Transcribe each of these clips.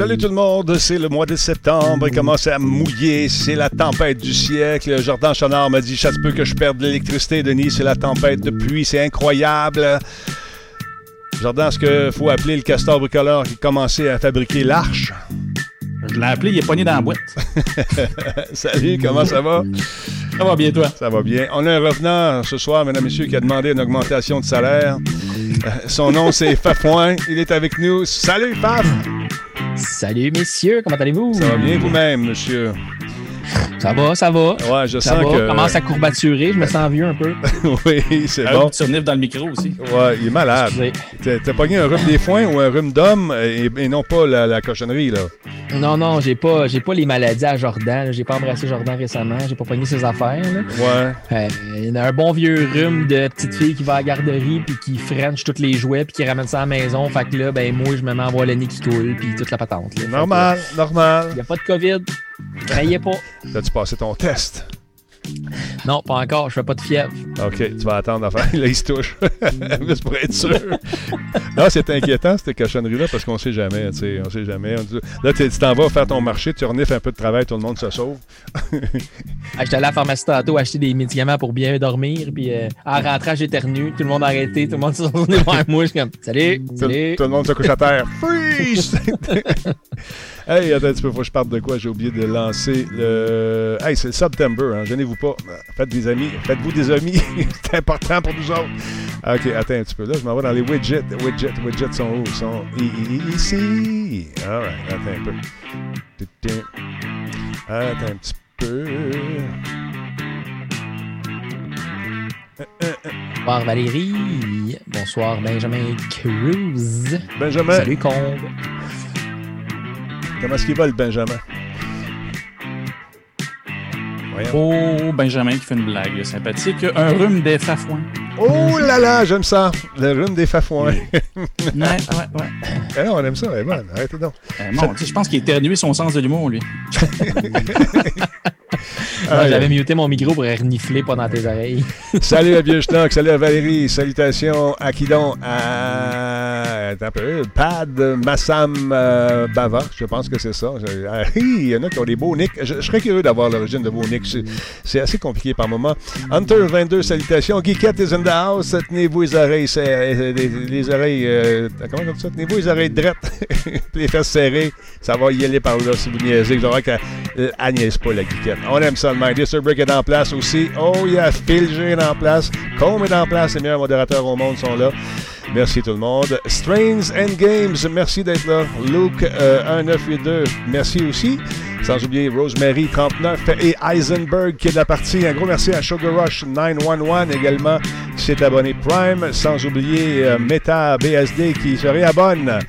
Salut tout le monde, c'est le mois de septembre, il commence à mouiller, c'est la tempête du siècle. Jordan Chonard m'a dit, ça se peut que je perde de l'électricité, Denis, c'est la tempête de pluie, c'est incroyable. Jordan, est-ce qu'il faut appeler le castor bricoleur qui a commencé à fabriquer l'arche? Je l'ai appelé, il est pogné dans la boîte. Salut, comment ça va? Ça va bien, toi? Ça va bien. On a un revenant ce soir, mesdames et messieurs, qui a demandé une augmentation de salaire. Euh, son nom, c'est Fafouin. Il est avec nous. Salut, Faf! Salut, messieurs, comment allez-vous? Ça va bien vous-même, monsieur? Ça va, ça va. Ouais, je ça sens va. que. commence à courbaturer, je me sens vieux un peu. oui, c'est bon. Tu renifles dans le micro aussi. Ouais, il est malade. T'as pogné un rhume des foins ou un rhume d'homme et, et non pas la, la cochonnerie, là? Non, non, j'ai pas, j'ai pas les maladies à Jordan. J'ai pas embrassé Jordan récemment. J'ai pas pogné ses affaires. là. Ouais. Euh, il y a un bon vieux rhume de petite fille qui va à la garderie puis qui french tous les jouets puis qui ramène ça à la maison. Fait que là, ben moi, je me mets à voir le nez qui coule puis toute la patente. là. Fait que, Normal, normal. Il n'y a pas de COVID. Craignez pas. T'as-tu passé ton test? Non, pas encore. Je fais pas de fièvre. OK, tu vas attendre à faire. Là, il se touche. Juste pour être sûr. non, c'est inquiétant, cette cochonnerie-là, parce qu'on sait jamais, tu sais. On sait jamais. Là, tu t'en vas faire ton marché, tu renifles un peu de travail, tout le monde se sauve. Ah, J'étais allé à la pharmacie tantôt acheter des médicaments pour bien dormir. Puis euh, en rentrant, j'éternue. Tout le monde a arrêté. Tout le monde s'est retourné vers moi. Je suis comme Salut, Tout, salut. tout le monde se couche à terre. Freeze! hey, attends un petit peu, faut que je parte de quoi? J'ai oublié de lancer le. Hey, c'est le September, hein. Gênez-vous pas. Faites des amis. Faites-vous des amis. c'est important pour nous autres. OK, attends un petit peu. Là, je m'en vais dans les widgets. Widgets, widgets sont où? Ils sont ici. All right, attends un peu. Attends un petit peu. Bonsoir Valérie. Bonsoir Benjamin Cruz. Benjamin, Salut Combe. comment est-ce qu'il va, le Benjamin? Oh, Benjamin qui fait une blague sympathique. Un rhume des fafouins. Oh là là, j'aime ça. Le rhume des fafouins. Ouais, ouais, ouais. Eh non, on aime ça, elle est bonne. Arrêtez donc. Euh, je pense qu'il a éternué son sens de l'humour, lui. Ah, J'avais muté mon micro pour renifler pas dans tes oreilles. Salut à Vieux Schnock, salut à Valérie, salutations à qui donc? À un peu, Pad Massam euh, Bava, je pense que c'est ça. Ah, Il y en a qui ont des beaux nicks. Je, je serais curieux d'avoir l'origine de vos nicks. C'est- assez compliqué par moment. Hunter22, salutations. Geekette is in the house. Tenez-vous les oreilles, euh, les, les oreilles, euh, comment on dit ça? Tenez-vous les oreilles drettes, les fesses serrées. Ça va y aller par là si vous niaisez. Vous aurez qu'à euh, niaise pas la geekette. On aime ça, mind. Mr. Brick est en place aussi. Oh yeah, Phil G est en place. Combe est en place. Les meilleurs modérateurs au monde sont là. Merci tout le monde. Strains and Games, merci d'être là. Luke euh, 1982, merci aussi. Sans oublier Rosemary 39 et Eisenberg qui est de la partie. Un gros merci à Sugar Rush 911 également qui s'est abonné Prime. Sans oublier euh, Meta BSD qui se réabonne.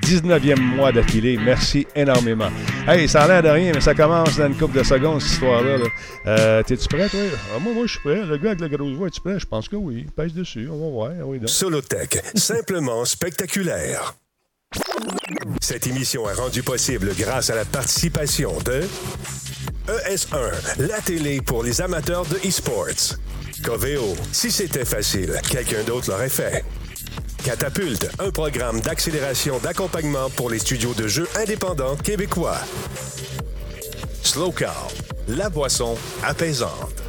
19e mois d'affilée. Merci énormément. Hey, ça a l'air de rien, mais ça commence dans une couple de secondes, cette histoire-là. là. Euh, T'es-tu prêt, toi? Ah, moi, moi, je suis prêt. Le gars avec la grosse voix, es-tu prêt? Je pense que oui. Pèse dessus. On va voir. Oui. Solotech, simplement spectaculaire. Cette émission est rendue possible grâce à la participation de ES1, la télé pour les amateurs de e-sports. Coveo, si c'était facile, quelqu'un d'autre l'aurait fait. Catapulte, un programme d'accélération d'accompagnement pour les studios de jeux indépendants québécois. Slow Cow, la boisson apaisante.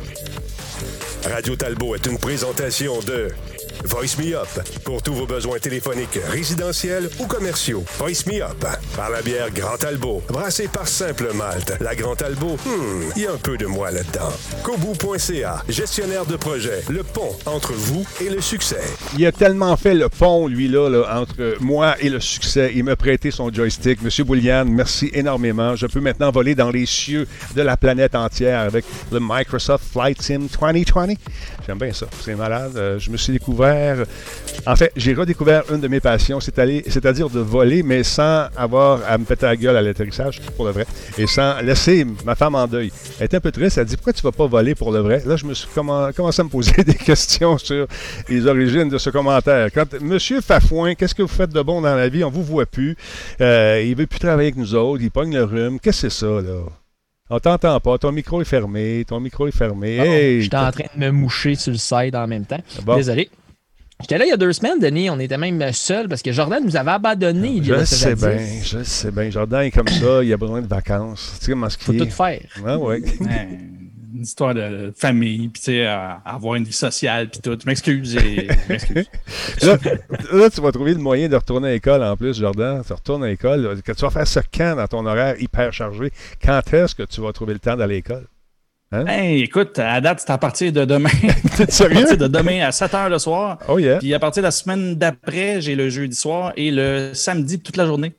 Radio Talbot est une présentation de Voice Me Up pour tous vos besoins téléphoniques résidentiels ou commerciaux. Voice Me Up par la bière Grand Talbot, brassée par Simple Malte. La Grand Talbot, hmm, il y a un peu de moi là-dedans. Kobu.ca, gestionnaire de projet, le pont entre vous et le succès. Il a tellement fait le pont, lui, là, là, entre moi et le succès. Il m'a prêté son joystick. Monsieur Boulian, merci énormément. Je peux maintenant voler dans les cieux de la planète entière avec le Microsoft Flight Sim 2020. J'aime bien ça. C'est malade. Euh, je me suis découvert. En fait, j'ai redécouvert une de mes passions, c'est aller- c'est-à-dire de voler, mais sans avoir à me péter la gueule à l'atterrissage, pour le vrai, et sans laisser ma femme en deuil. Elle était un peu triste. Elle dit Pourquoi tu vas pas voler pour le vrai? Là, je me suis commen- commencé à me poser des questions sur les origines de ce commentaire. Quand Monsieur Fafouin, qu'est-ce que vous faites de bon dans la vie? On vous voit plus. Euh, il veut plus travailler avec nous autres. Il pogne le rhume. Qu'est-ce que c'est ça, là? On t'entend pas. Ton micro est fermé. Ton micro est fermé. Bon, Hey, J'étais en train de me moucher sur le side en même temps. Bon. Désolé. J'étais là il y a deux semaines, Denis. On était même seuls parce que Jordan nous avait abandonnés. il y Je sais bien, je le sais bien. Jordan est comme ça, il a besoin de vacances. Tu sais comment ce Faut tout faire. Ah ouais. Ouais, une histoire de famille, puis tu sais, euh, avoir une vie sociale, puis tout. Je m'excuse. Là, là, tu vas trouver le moyen de retourner à l'école en plus, Jordan. Tu retournes à l'école. Quand tu vas faire ce camp dans ton horaire hyper chargé, quand est-ce que tu vas trouver le temps d'aller à l'école? Hey, écoute, à date, c'est à partir de demain. T'es à sérieux? partir de demain à 7 h le soir. Oh yeah. Puis à partir de la semaine d'après, j'ai le jeudi soir et le samedi toute la journée.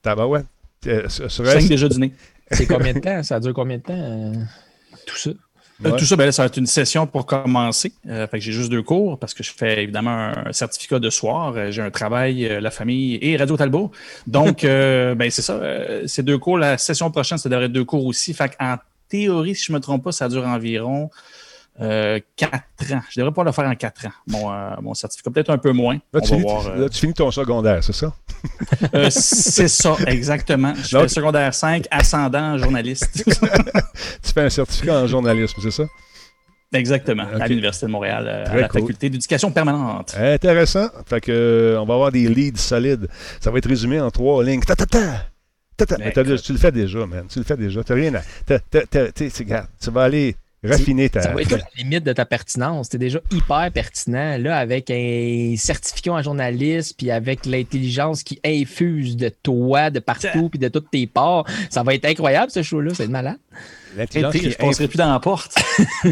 Tabarouette. Euh, sur- sur- 5 déjà dîner. C'est combien de temps? Ça dure combien de temps? euh, tout ça? Euh, Ouais. tout ça, ben là, ça va être une session pour commencer. Euh, fait que j'ai juste deux cours parce que je fais évidemment un certificat de soir. Euh, J'ai un travail, euh, la famille et Radio Talbot. Donc, euh, ben c'est ça. euh, ces deux cours, la session prochaine, ça devrait être deux cours aussi. Fait en théorie, si je ne me trompe pas, ça dure environ euh, quatre ans. Je devrais pas le faire en quatre ans. Mon, euh, mon certificat, peut-être un peu moins. Là, On tu va finis, voir. euh, là, tu finis ton secondaire, c'est ça? euh, c'est ça, exactement. Je Donc- fais secondaire 5, ascendant, journaliste. Tu fais un certificat en journalisme, c'est ça? exactement, à l'Université de Montréal, Très à la cool. faculté d'éducation permanente. Intéressant. Fait que, on va avoir des leads solides. Ça va être résumé en trois lignes. Ta, ta, ta. Mais tu le fais déjà, man. Tu le fais déjà. T'as rien à. tu vas aller raffiner ta. Ça va être la limite de ta pertinence. T'es déjà hyper pertinent. Là, avec un certificat en journaliste, puis avec l'intelligence qui infuse de toi, de partout, puis de toutes tes parts, ça va être incroyable, ce show-là. C'est malade. L'intelligence qui, je passerai plus dans la porte.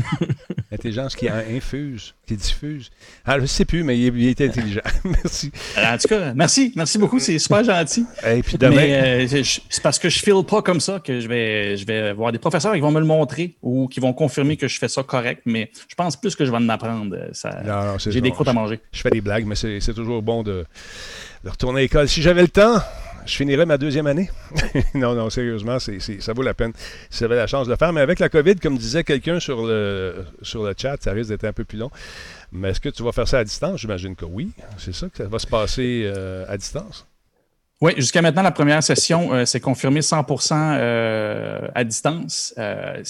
l'intelligence qui infuse, qui diffuse. Ah, je sais plus, mais il, est- il est intelligent. Merci. En tout cas, merci. Merci beaucoup. C'est super gentil. Et puis demain. Mais euh, c'est parce que je file pas comme ça que je vais, je vais voir des professeurs qui vont me le montrer ou qui vont confirmer que je fais ça correct. Mais je pense plus que je vais en apprendre. Ça, c'est J'ai des croûtes à manger. Je fais des blagues, mais c'est c'est toujours bon de, de retourner à l'école. Si j'avais le temps, je finirais ma deuxième année. non, non, sérieusement, ça vaut la peine si j'avais la chance de le faire. Mais avec la COVID, comme disait quelqu'un sur le, sur le chat, ça risque d'être un peu plus long. Mais est-ce que tu vas faire ça à distance? J'imagine que oui. C'est ça que ça va se passer euh, à distance? Oui, jusqu'à maintenant, la première session, euh, c'est confirmé 100% euh, à distance. Euh,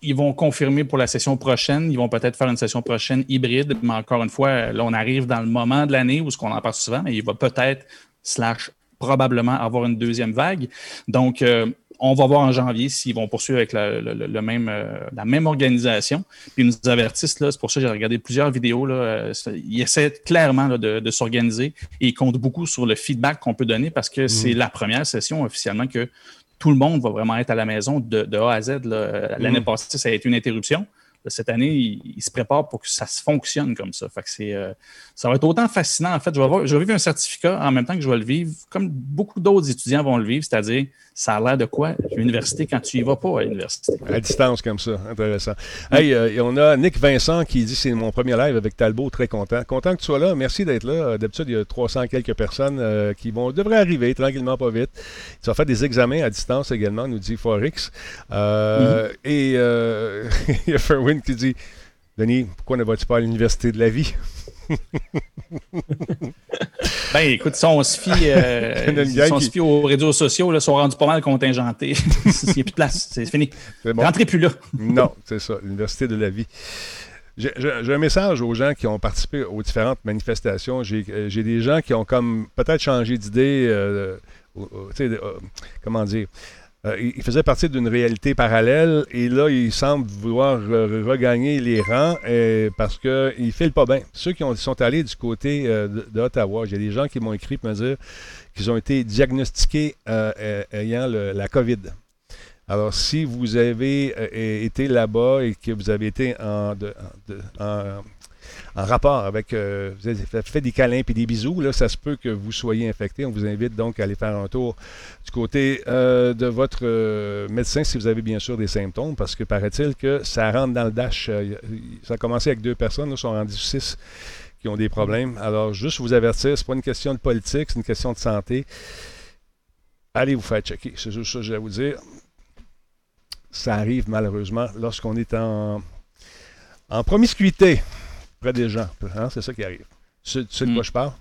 ils vont confirmer pour la session prochaine. Ils vont peut-être faire une session prochaine hybride. Mais encore une fois, euh, là, on arrive dans le moment de l'année où ce qu'on en parle souvent, mais il va peut-être, slash, probablement avoir une deuxième vague. Donc, euh, on va voir en janvier s'ils vont poursuivre avec la, le- même, euh, la même organisation. Puis ils nous avertissent, là, c'est pour ça que j'ai regardé plusieurs vidéos. Là, euh, ils essaient clairement là, de, de s'organiser et ils comptent beaucoup sur le feedback qu'on peut donner parce que c'est la première session officiellement que tout le monde va vraiment être à la maison de, de A à Z. L'année Mhm. passée, ça a été une interruption. Cette année, ils, se préparent pour que ça se fonctionne comme ça. Fait que c'est, euh, ça va être autant fascinant. En fait, je vais, avoir- je vais vivre un certificat en même temps que je vais le vivre, comme beaucoup d'autres étudiants vont le vivre, c'est-à-dire, ça a l'air de quoi? L'université quand tu y vas pas à l'université? À distance comme ça. Intéressant. Hey, euh, et on a Nick Vincent qui dit c'est mon premier live avec Talbot. Très content. Content que tu sois là. Merci d'être là. Euh, D'habitude, il y a 300 quelques personnes euh, qui vont devraient arriver tranquillement, pas vite. Tu vas faire des examens à distance également, nous dit Forex. Euh, Et il y a Ferwin qui dit Denis, pourquoi ne vas-tu pas à l'université de la vie? Ben, écoute, si on se fie, euh, si on se fie aux réseaux sociaux, ils sont rendus pas mal contingentés. Il n'y a plus de place. C'est fini. Bon. Rentrez plus là. Non, c'est ça, l'Université de la vie. J'ai un message aux gens qui ont participé aux différentes manifestations. J'ai euh, des gens qui ont comme peut-être changé d'idée, euh, euh, comment dire. Euh, ils faisaient partie d'une réalité parallèle et là, ils semblent vouloir re- regagner les rangs euh, parce qu'ils ne filent pas bien. Ceux qui ont- sont allés du côté euh, de- d'Ottawa, j'ai des gens qui m'ont écrit pour me dire qu'ils ont été diagnostiqués euh, euh, ayant la COVID. Alors, si vous avez euh, été là-bas et que vous avez été de- en- de- en- en rapport avec, euh, vous avez fait- des câlins et des bisous, là, ça se peut que vous soyez infecté. On vous invite donc à aller faire un tour du côté euh, de votre euh, médecin si vous avez bien sûr des symptômes, parce que paraît-il que ça rentre dans le dash. Ça a commencé avec deux personnes, là, sont rendus six qui ont des problèmes. Alors, juste vous avertir, c'est pas une question de politique, c'est une question de santé. Allez vous faire checker. C'est juste ça que j'ai à vous dire ça arrive malheureusement lorsqu'on est en, en promiscuité près des gens. Hein, C'est ça qui arrive. Tu, sais- tu sais de quoi Mm. je parle?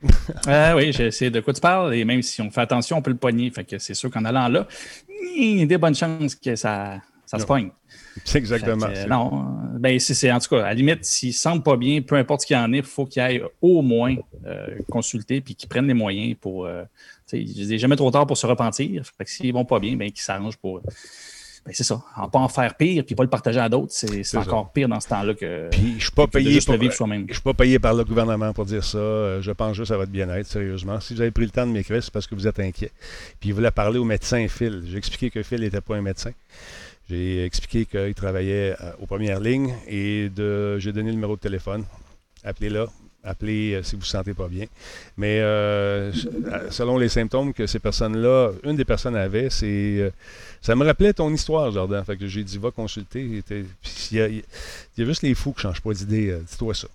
Ah oui, je sais de quoi tu parles. Et même si on fait attention, on peut le poigner. Fait que c'est sûr qu'en allant là, il y a des bonnes chances que ça, Ça se pogne. C'est exactement que, non, ben c'est, en tout cas, à la limite, s'il ne semble pas bien, peu importe ce qu'il y en est, il faut qu'il aille au moins euh, consulter puis qu'ils prennent les moyens pour. euh, tu sais, je dis jamais trop tard pour se repentir. Fait que s'ils vont pas bien, ben qu'ils s'arrangent pour. Ben c'est ça. En pas en faire pire puis pas le partager à d'autres, c'est, ça. encore pire dans ce temps-là que. Puis je suis pas payé pour, je suis pas payé par le gouvernement pour dire ça. Euh, Je pense juste à votre bien-être, sérieusement. Si vous avez pris le temps de m'écrire, c'est parce que vous êtes inquiet. Puis il voulait parler au médecin Phil. J'ai expliqué que Phil n'était pas un médecin. J'ai expliqué qu'il travaillait euh, aux premières lignes et de, j'ai donné le numéro de téléphone. Appelez-là. Appelez euh, si vous ne vous sentez pas bien. Mais euh, selon les symptômes que ces personnes-là, une des personnes avait, c'est. euh, ça me rappelait ton histoire, Jordan. Fait que j'ai dit, va consulter. Il y, a, il y a juste les fous qui ne changent pas d'idée. euh, Dis-toi ça.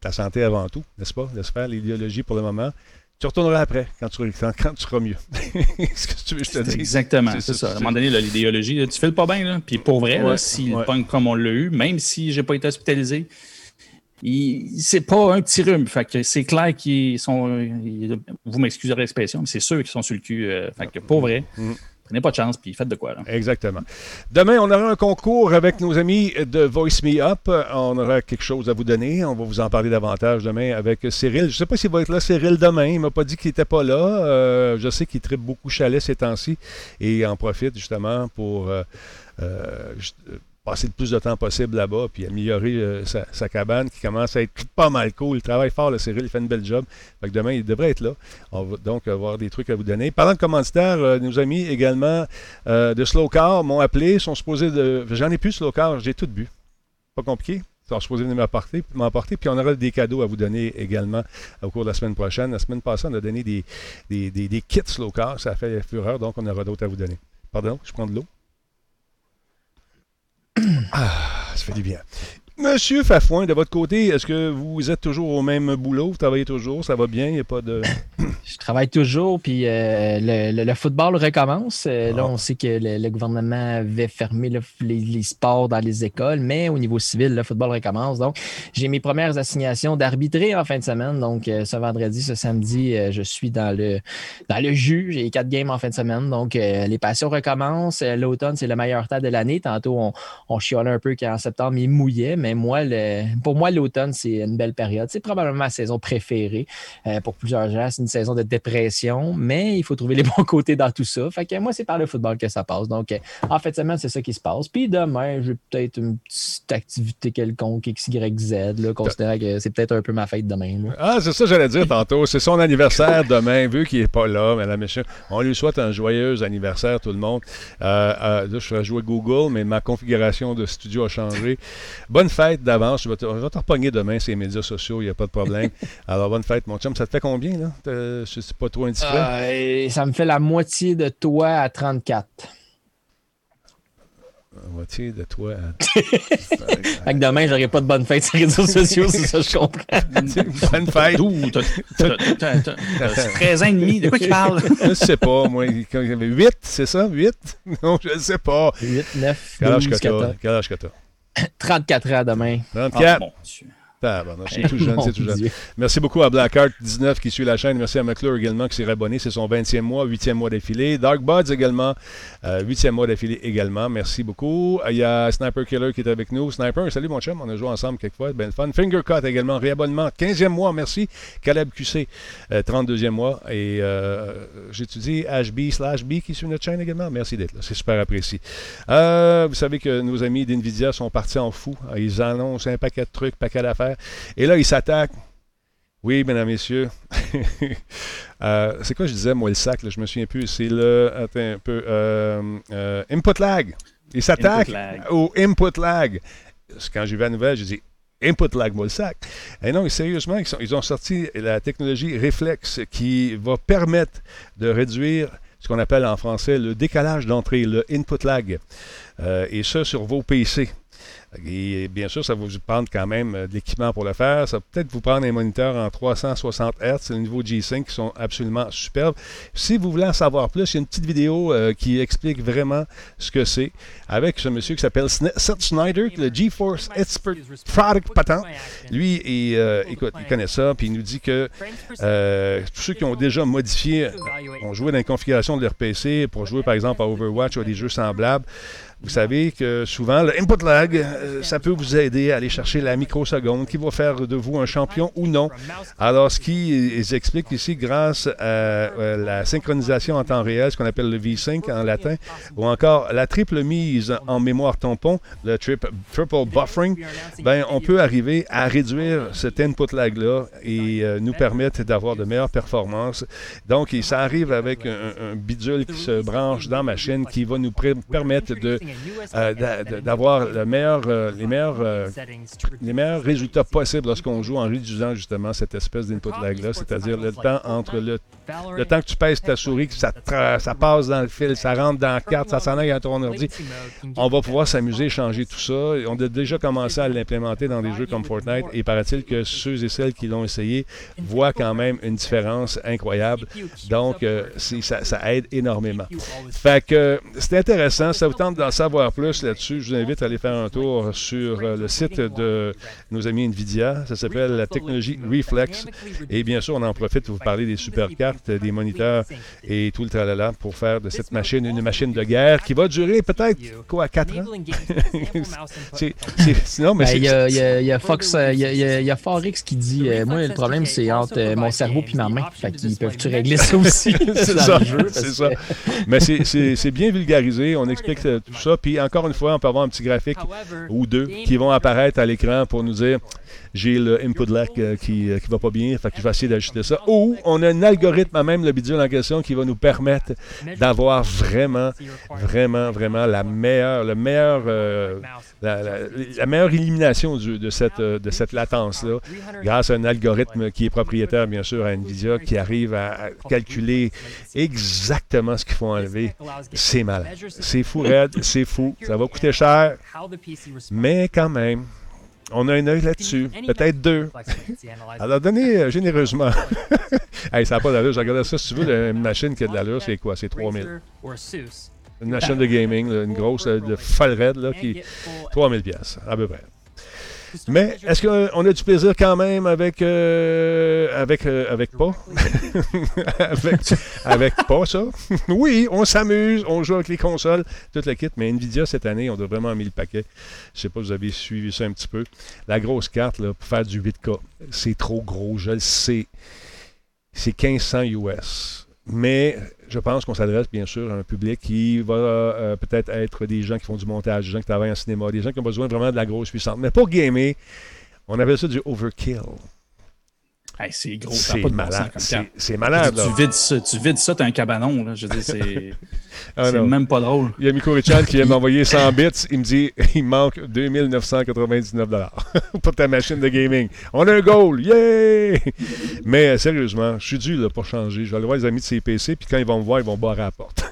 Ta santé avant tout, n'est-ce pas? Laisse faire l'idéologie pour le moment. Tu retourneras après, quand tu, quand, quand tu seras mieux. Qu'est-ce que tu veux que je te? Exactement, C'est ça, ça. À un moment donné, l'idéologie, tu fais le pas bien. Là. Puis pour vrai, là, Ouais, s'il ouais. pogne comme on l'a eu, même si j'ai pas été hospitalisé, c'est pas un petit rhume. Fait que c'est clair qu'ils sont. ils- vous m'excuserez l'expression, mais c'est ceux qui sont sur le cul. euh, fait que pour vrai, Mm. prenez pas de chance, puis faites de quoi. Là. Exactement. Demain, on aura un concours avec nos amis de Voice Me Up. On aura quelque chose à vous donner. On va vous en parler davantage demain avec Cyril. Je ne sais pas s'il va être là, Cyril, demain. Il ne m'a pas dit qu'il n'était pas là. Euh, je sais qu'il tripe beaucoup chalet ces temps-ci et il en profite justement pour euh, euh, passer le plus de temps possible là-bas puis améliorer euh, sa, cabane qui commence à être pas mal cool. Il travaille fort, le Cyril. Il fait une belle job. Demain, il devrait être là. On va donc avoir des trucs à vous donner. Parlant de commanditaires, euh, nos amis également euh, de Slow Car m'ont appelé, sont supposés de. J'en ai plus Slow Car, j'ai tout bu. Pas compliqué. Sont supposés venir m'emporter, puis on aura des cadeaux à vous donner également au cours de la semaine prochaine. La semaine passée, on a donné des, des, des- kits Slow Car, ça a fait fureur, donc on aura d'autres à vous donner. Pardon, je prends de l'eau? Ah, ça fait du bien. Monsieur Fafouin, de votre côté, est-ce que vous êtes toujours au même boulot? Vous travaillez toujours? Ça va bien? Il n'y a pas de. Je travaille toujours, puis euh, le, le- le football recommence. Euh, Là, Ah. on sait que le, le gouvernement avait fermé là, les, les sports dans les écoles, mais au niveau civil, le football recommence. Donc, j'ai mes premières assignations d'arbitrer en fin de semaine. Donc, euh, ce vendredi, ce samedi, je suis dans le, dans le jus. J'ai quatre games en fin de semaine. Donc, les passions recommencent. L'automne, c'est le meilleur temps de l'année. Tantôt, on, on chiolait un peu qu'en septembre, il mouillait, mais moi, pour moi, l'automne, c'est une belle période. C'est probablement ma saison préférée. Pour plusieurs gens, c'est une saison de dépression, mais il faut trouver les bons côtés dans tout ça. Fait que moi, c'est par le football que ça passe. Donc, euh, en fait, semaine, c'est ça qui se passe. Puis demain, j'ai peut-être une petite activité quelconque XYZ, là, considérant que c'est peut-être un peu ma fête demain. là. Ah, c'est ça que j'allais dire tantôt. C'est son anniversaire demain, vu qu'il n'est pas là, et messieurs. On lui souhaite un joyeux anniversaire, tout le monde. Euh, euh, là, je ferais jouer Google, mais ma configuration de studio a changé. Bonne fête d'avance. Je vais te, repogner demain les médias sociaux, il n'y a pas de problème. Alors, bonne fête, mon chum. Ça te fait combien, là? Je sais pas trop indiscret. Euh, et ça me fait la moitié de toi à 34. La moitié de toi. Fait que demain, j'aurai pas de bonne fête sur les réseaux sociaux, c'est ça, je comprends. bonne fête. D'où t'as- t'as- t'as- t'as- t'as 13 ans et demi, de quoi tu parles? Je sais pas, moi. Quand il y avait 8, c'est ça? 8? Non, je ne sais pas. 8, 9, Quel âge 12, que t'as? 14. Quel âge que t'as? 34 ans demain. 34. Ah, c'est tout jeune, c'est tout jeune. Merci beaucoup à Blackheart19 qui suit la chaîne. Merci à McClure également qui s'est abonné. C'est son 20e mois, 8e mois d'affilée. Dark Buds également, euh, 8e mois d'affilée également. Merci beaucoup. Euh, Il y a Sniper Killer qui est avec nous. Sniper, salut mon chum. On a joué ensemble quelquefois. Ben fun. Finger Cut également, réabonnement. 15e mois, merci. Caleb QC, euh, 32e mois. Et euh, j'étudie HB slash B qui suit notre chaîne également. Merci d'être là. C'est super apprécié. Euh, vous savez que nos amis d'NVIDIA sont partis en fou. Ils annoncent un paquet de trucs, paquet d'affaires. Et là, ils s'attaquent. Oui, mesdames, messieurs. Euh, c'est quoi je disais, moi, le sac? là? je me souviens plus. C'est le. Attends un peu. euh, euh, input lag. Ils s'attaquent Input lag. au input lag. Quand j'ai vu la nouvelle, j'ai dit input lag, moi, le sac. Et non, sérieusement, ils, sont- ils ont sorti la technologie Reflex qui va permettre de réduire ce qu'on appelle en français le décalage d'entrée, le input lag. Euh, et ça sur vos PC. Et bien sûr, ça va vous prendre quand même euh, de l'équipement pour le faire. Ça va peut-être vous prendre un moniteur en 360 Hz, le niveau G5 qui sont absolument superbes. Si vous voulez en savoir plus, il y a une petite vidéo euh, qui explique vraiment ce que c'est avec ce monsieur qui s'appelle Seth Snyder, le GeForce Expert Product Patent. Lui, euh, écoute, il connaît ça, puis il nous dit que tous ceux qui ont déjà modifié, ont joué dans une configuration de leur PC pour jouer par exemple à Overwatch ou à des jeux semblables, vous savez que souvent, le input lag, euh, ça peut vous aider à aller chercher la microseconde qui va faire de vous un champion ou non. Alors, ce qu'ils expliquent ici, grâce à euh, la synchronisation en temps réel, ce qu'on appelle le V-Sync en latin, ou encore la triple mise en mémoire tampon, le triple buffering, ben, on peut arriver à réduire cet input lag-là et euh, nous permettre d'avoir de meilleures performances. Donc, ça arrive avec un, bidule qui se branche dans la machine qui va nous permettre de euh, d'avoir le meilleur, euh, les, meilleurs, euh, les meilleurs résultats possibles lorsqu'on joue en réduisant justement cette espèce d'input lag-là, c'est-à-dire le temps entre le, le temps que tu pèses ta souris, que ça, ça passe dans le fil, ça rentre dans la carte, ça s'en aille à ton ordi. On va pouvoir s'amuser, changer tout ça. On a déjà commencé à l'implémenter dans des jeux comme Fortnite et paraît-il que ceux et celles qui l'ont essayé voient quand même une différence incroyable. Donc, ça, ça, aide énormément. Fait que c'est intéressant. Ça vous tente d'en savoir plus là-dessus, je vous invite à aller faire un tour sur euh, le site de nos amis NVIDIA. Ça s'appelle la technologie Reflex. Et bien sûr, on en profite pour vous parler des super cartes, des moniteurs et tout le tralala pour faire de cette machine une machine de guerre qui va durer peut-être, quoi, 4 ans? sinon, mais Il y, a Fox, il y a, Forex qui dit euh, Moi, le problème, c'est entre euh, mon cerveau et ma main. Fait qu'ils peuvent-tu régler ça aussi? c'est ça. C'est ça. Mais c'est bien vulgarisé. On explique tout ça puis encore une fois, on peut avoir un petit graphique ou deux qui vont apparaître à l'écran pour nous dire j'ai le input lag euh, qui ne euh, va pas bien, fait que je vais essayer d'ajuster ça. Ou on a un algorithme, même le bidule en question, qui va nous permettre d'avoir vraiment, vraiment, vraiment la meilleure, le meilleur, euh, la, meilleure élimination de cette, de cette latence-là, grâce à un algorithme qui est propriétaire, bien sûr, à NVIDIA, qui arrive à calculer exactement ce qu'il faut enlever. C'est mal. C'est fou, Red, c'est fou. Ça va coûter cher, mais quand même, on a un œil là-dessus, peut-être deux. Alors, donnez euh, généreusement. hey, ça n'a pas d'allure. Je regardais ça. Si tu veux, une machine qui a de l'allure, c'est quoi? C'est 3000. Une machine de gaming, une grosse, euh, de folle raide, là, qui... 3000 pièces à peu près. Mais est-ce qu'on a du plaisir quand même avec euh, avec euh, avec pas? Avec, avec pas ça? Oui, on s'amuse, on joue avec les consoles, toute la kit. Mais Nvidia cette année, on a vraiment mis le paquet. Je sais pas, si vous avez suivi ça un petit peu. La grosse carte là, pour faire du 8K, c'est trop gros, je le sais. C'est 1500 US. Mais je pense qu'on s'adresse bien sûr à un public qui va euh, peut-être être des gens qui font du montage, des gens qui travaillent en cinéma, des gens qui ont besoin vraiment de la grosse puissance. Mais pour gamer, on appelle ça du overkill c'est gros, c'est malade. C'est malade. Tu, vides ça, tu vides ça, t'as un cabanon. Là. Je veux dire, c'est ah même pas drôle. Il y a Miko Richard qui vient m'envoyer 100 bits. Il me dit il manque 2999 pour ta machine de gaming. On a un goal. Yeah! Mais euh, sérieusement, je suis dû là, pour changer. Je vais aller voir les amis de CPC, puis quand ils vont me voir, ils vont barrer à la porte.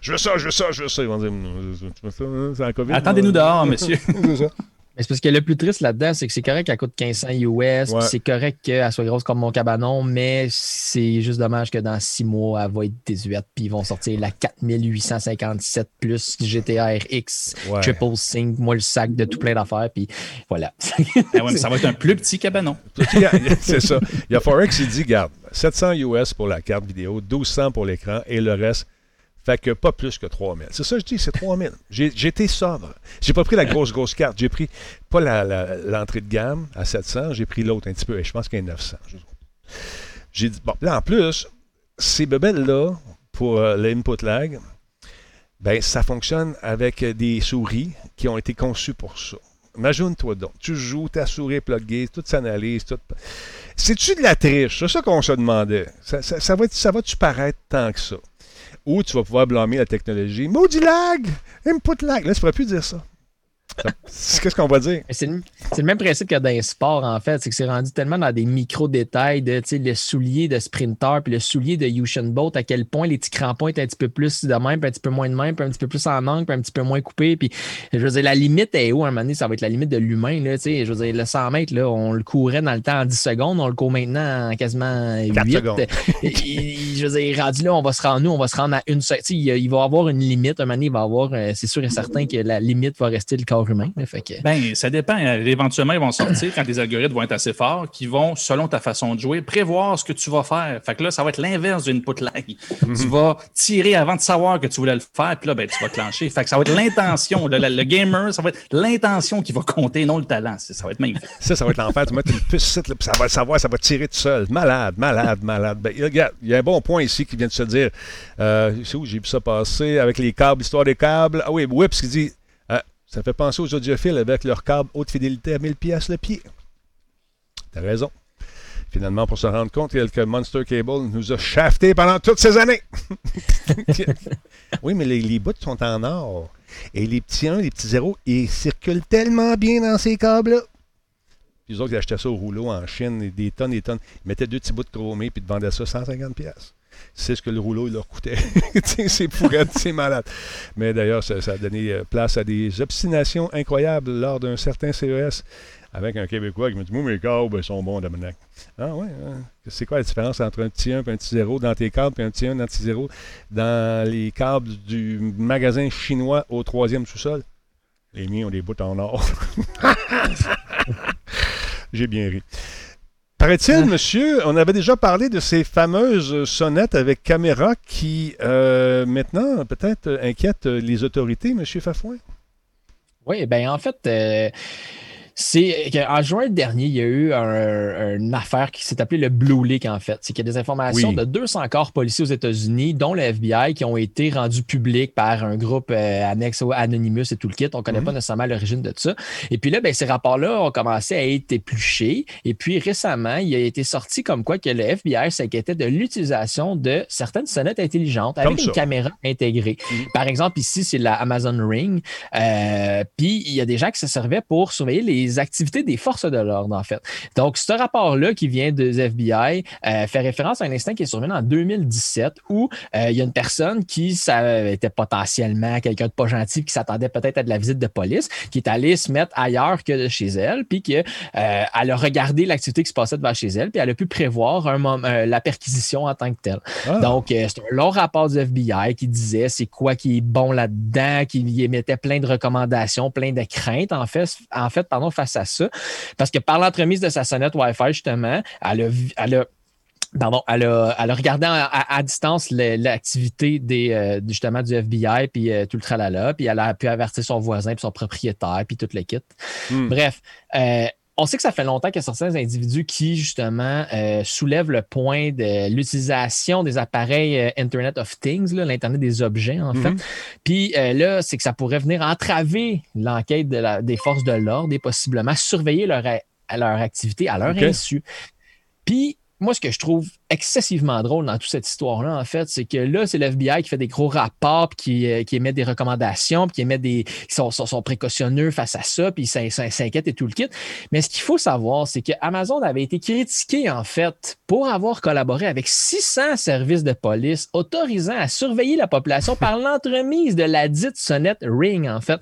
je veux ça, je veux ça, je veux ça. Ils vont dire hein? c'est la COVID. Attendez-nous dehors, monsieur. c'est ça c'est parce que le plus triste là-dedans, c'est que c'est correct qu'elle coûte 1500 US, c'est correct qu'elle soit grosse comme mon cabanon, mais c'est juste dommage que dans six mois, elle va être 18, puis ils vont sortir la 4857 plus GTA RX, Triple Sync, moi le sac de tout plein d'affaires, puis voilà. Eh ça va être un plus petit cabanon. c'est ça. Il y a Forex, il dit, garde, 700 US pour la carte vidéo, 1200 pour l'écran, et le reste, fait que pas plus que 3000. C'est ça que je dis, c'est 3000. J'ai, j'ai été sobre. J'ai pas pris la grosse, grosse carte. J'ai pris pas l'entrée de gamme à 700, j'ai pris l'autre un petit peu. Et je pense qu'il y a 900. J'ai dit, bon, là, en plus, ces bebelles-là, pour euh, l'input lag, ben, ça fonctionne avec des souris qui ont été conçues pour ça. Imagine-toi donc, tu joues, ta souris est toute s'analyse, tout. C'est-tu de la triche? C'est ça qu'on se demandait. Ça, ça, va-tu paraître tant que ça? Ou tu vas pouvoir blâmer la technologie. Maudit lag! Input lag! Là, tu ne pourrais plus dire ça. Qu'est-ce qu'on va dire? C'est le, le, même principe que dans les sports, en fait. C'est que c'est rendu tellement dans des micro-détails de le soulier de sprinter puis le soulier de Usain Bolt, à quel point les petits crampons étaient un petit peu plus de même, puis un petit peu moins de même, puis un petit peu plus en angle, puis un petit peu moins coupé. Puis, je veux dire, la limite est où? À un moment donné? Ça va être la limite de l'humain. Je veux dire, le 100 mètres, là, on le courait dans le temps en 10 secondes, on le court maintenant en quasiment 8. Secondes. je veux dire, rendu là, on va se rendre, nous, on va se rendre à une seconde. Il va y avoir une limite. À un moment donné, il va avoir, euh, c'est sûr et certain que la limite va rester le corps humain. fait que... Ben, ça dépend. Éventuellement, ils vont sortir quand les algorithmes vont être assez forts, qui vont, selon ta façon de jouer, prévoir ce que tu vas faire. Fait que là, ça va être l'inverse d'une put lag. Mhm. Tu vas tirer avant de savoir que tu voulais le faire, puis là, ben, tu vas clencher. Fait que ça va être l'intention. Le, gamer, ça va être l'intention qui va compter, non le talent. Ça va être magnifique. Ça, ça va être l'enfer. Tu mets une puce, ça va le savoir, ça va tirer tout seul. Malade, malade, malade. Ben, regarde, il y a un bon point ici qui vient de se dire. Euh, c'est où j'ai vu ça passer avec les câbles, l'histoire des câbles? Ah oui, Whips qui dit euh, ça fait penser aux audiophiles avec leur câble haute fidélité à 1000 pièces le pied. T'as raison. Finalement, pour se rendre compte que Monster Cable nous a shafté pendant toutes ces années. oui, mais les, bouts sont en or. Et les petits 1, les petits 0, ils circulent tellement bien dans ces câbles-là. Les autres, ils achetaient ça au rouleau en Chine, des tonnes et des tonnes. Ils mettaient deux petits bouts de chromé puis ils vendaient ça 150 pièces. C'est ce que le rouleau leur coûtait. c'est pourrait, c'est malade. Mais d'ailleurs, ça, a donné euh, place à des obstinations incroyables lors d'un certain CES avec un Québécois qui me dit Moi, mes câbles sont bons, Dominique. Ah ouais, hein? c'est quoi la différence entre un petit 1 et un petit 0 dans tes câbles et un petit 1 et un petit 0 dans les câbles du magasin chinois au troisième sous-sol? Les miens ont des bouts en or. J'ai bien ri. Paraît-il, ah. monsieur, on avait déjà parlé de ces fameuses sonnettes avec caméra qui, euh, maintenant, peut-être inquiètent les autorités, monsieur Fafouin? Oui, bien, en fait, euh, c'est qu'en juin dernier, il y a eu une affaire qui s'est appelée le Blue Leak, en fait. C'est qu'il y a des informations de 200 corps policiers aux États-Unis, dont le FBI, qui ont été rendus publics par un groupe euh, annexe Anonymous et tout le kit. On ne connaît mhm. pas nécessairement l'origine de ça. Et puis là, ben, ces rapports-là ont commencé à être épluchés. Et puis récemment, il a été sorti comme quoi que le FBI s'inquiétait de l'utilisation de certaines sonnettes intelligentes avec une caméra intégrée. Mhm. Par exemple, ici, c'est la Amazon Ring. Euh, puis il y a des gens qui se servaient pour surveiller les activités des forces de l'ordre, en fait. Donc, ce rapport-là qui vient des FBI euh, fait référence à un instant qui est survenu en 2017 où euh, il y a une personne qui ça, était potentiellement quelqu'un de pas gentil qui s'attendait peut-être à de la visite de police, qui est allée se mettre ailleurs que chez elle, puis qu'elle euh, a regardé l'activité qui se passait devant chez elle, puis elle a pu prévoir un moment, la perquisition en tant que telle. Ah. Donc, c'est un long rapport du FBI qui disait c'est quoi qui est bon là-dedans, qui émettait plein de recommandations, plein de craintes, en fait, en fait pardon, face à ça. Parce que par l'entremise de sa sonnette Wi-Fi, justement, elle a, elle a Pardon, elle a, elle a regardé à, distance l'activité des euh, justement du FBI puis euh, tout le tralala, puis elle a pu avertir son voisin puis son propriétaire puis tout le kit. Hmm. Bref, euh, on sait que ça fait longtemps qu'il y a certains individus qui, justement, euh, soulèvent le point de l'utilisation des appareils euh, Internet of Things, l'Internet des objets, en fait. Mm-hmm. Puis euh, là, c'est que ça pourrait venir entraver l'enquête des forces de l'ordre et possiblement surveiller leur, leur activité à leur insu. Puis, moi, ce que je trouve excessivement drôle dans toute cette histoire-là, en fait, c'est que là, c'est l'FBI qui fait des gros rapports, qui, euh, qui émet des recommandations, puis qui émet des. qui sont, sont, précautionneux face à ça, puis ça, s'inquiète et tout le kit. Mais ce qu'il faut savoir, c'est que Amazon avait été critiqué, en fait, pour avoir collaboré avec 600 services de police autorisant à surveiller la population par l'entremise de la dite sonnette Ring, en fait.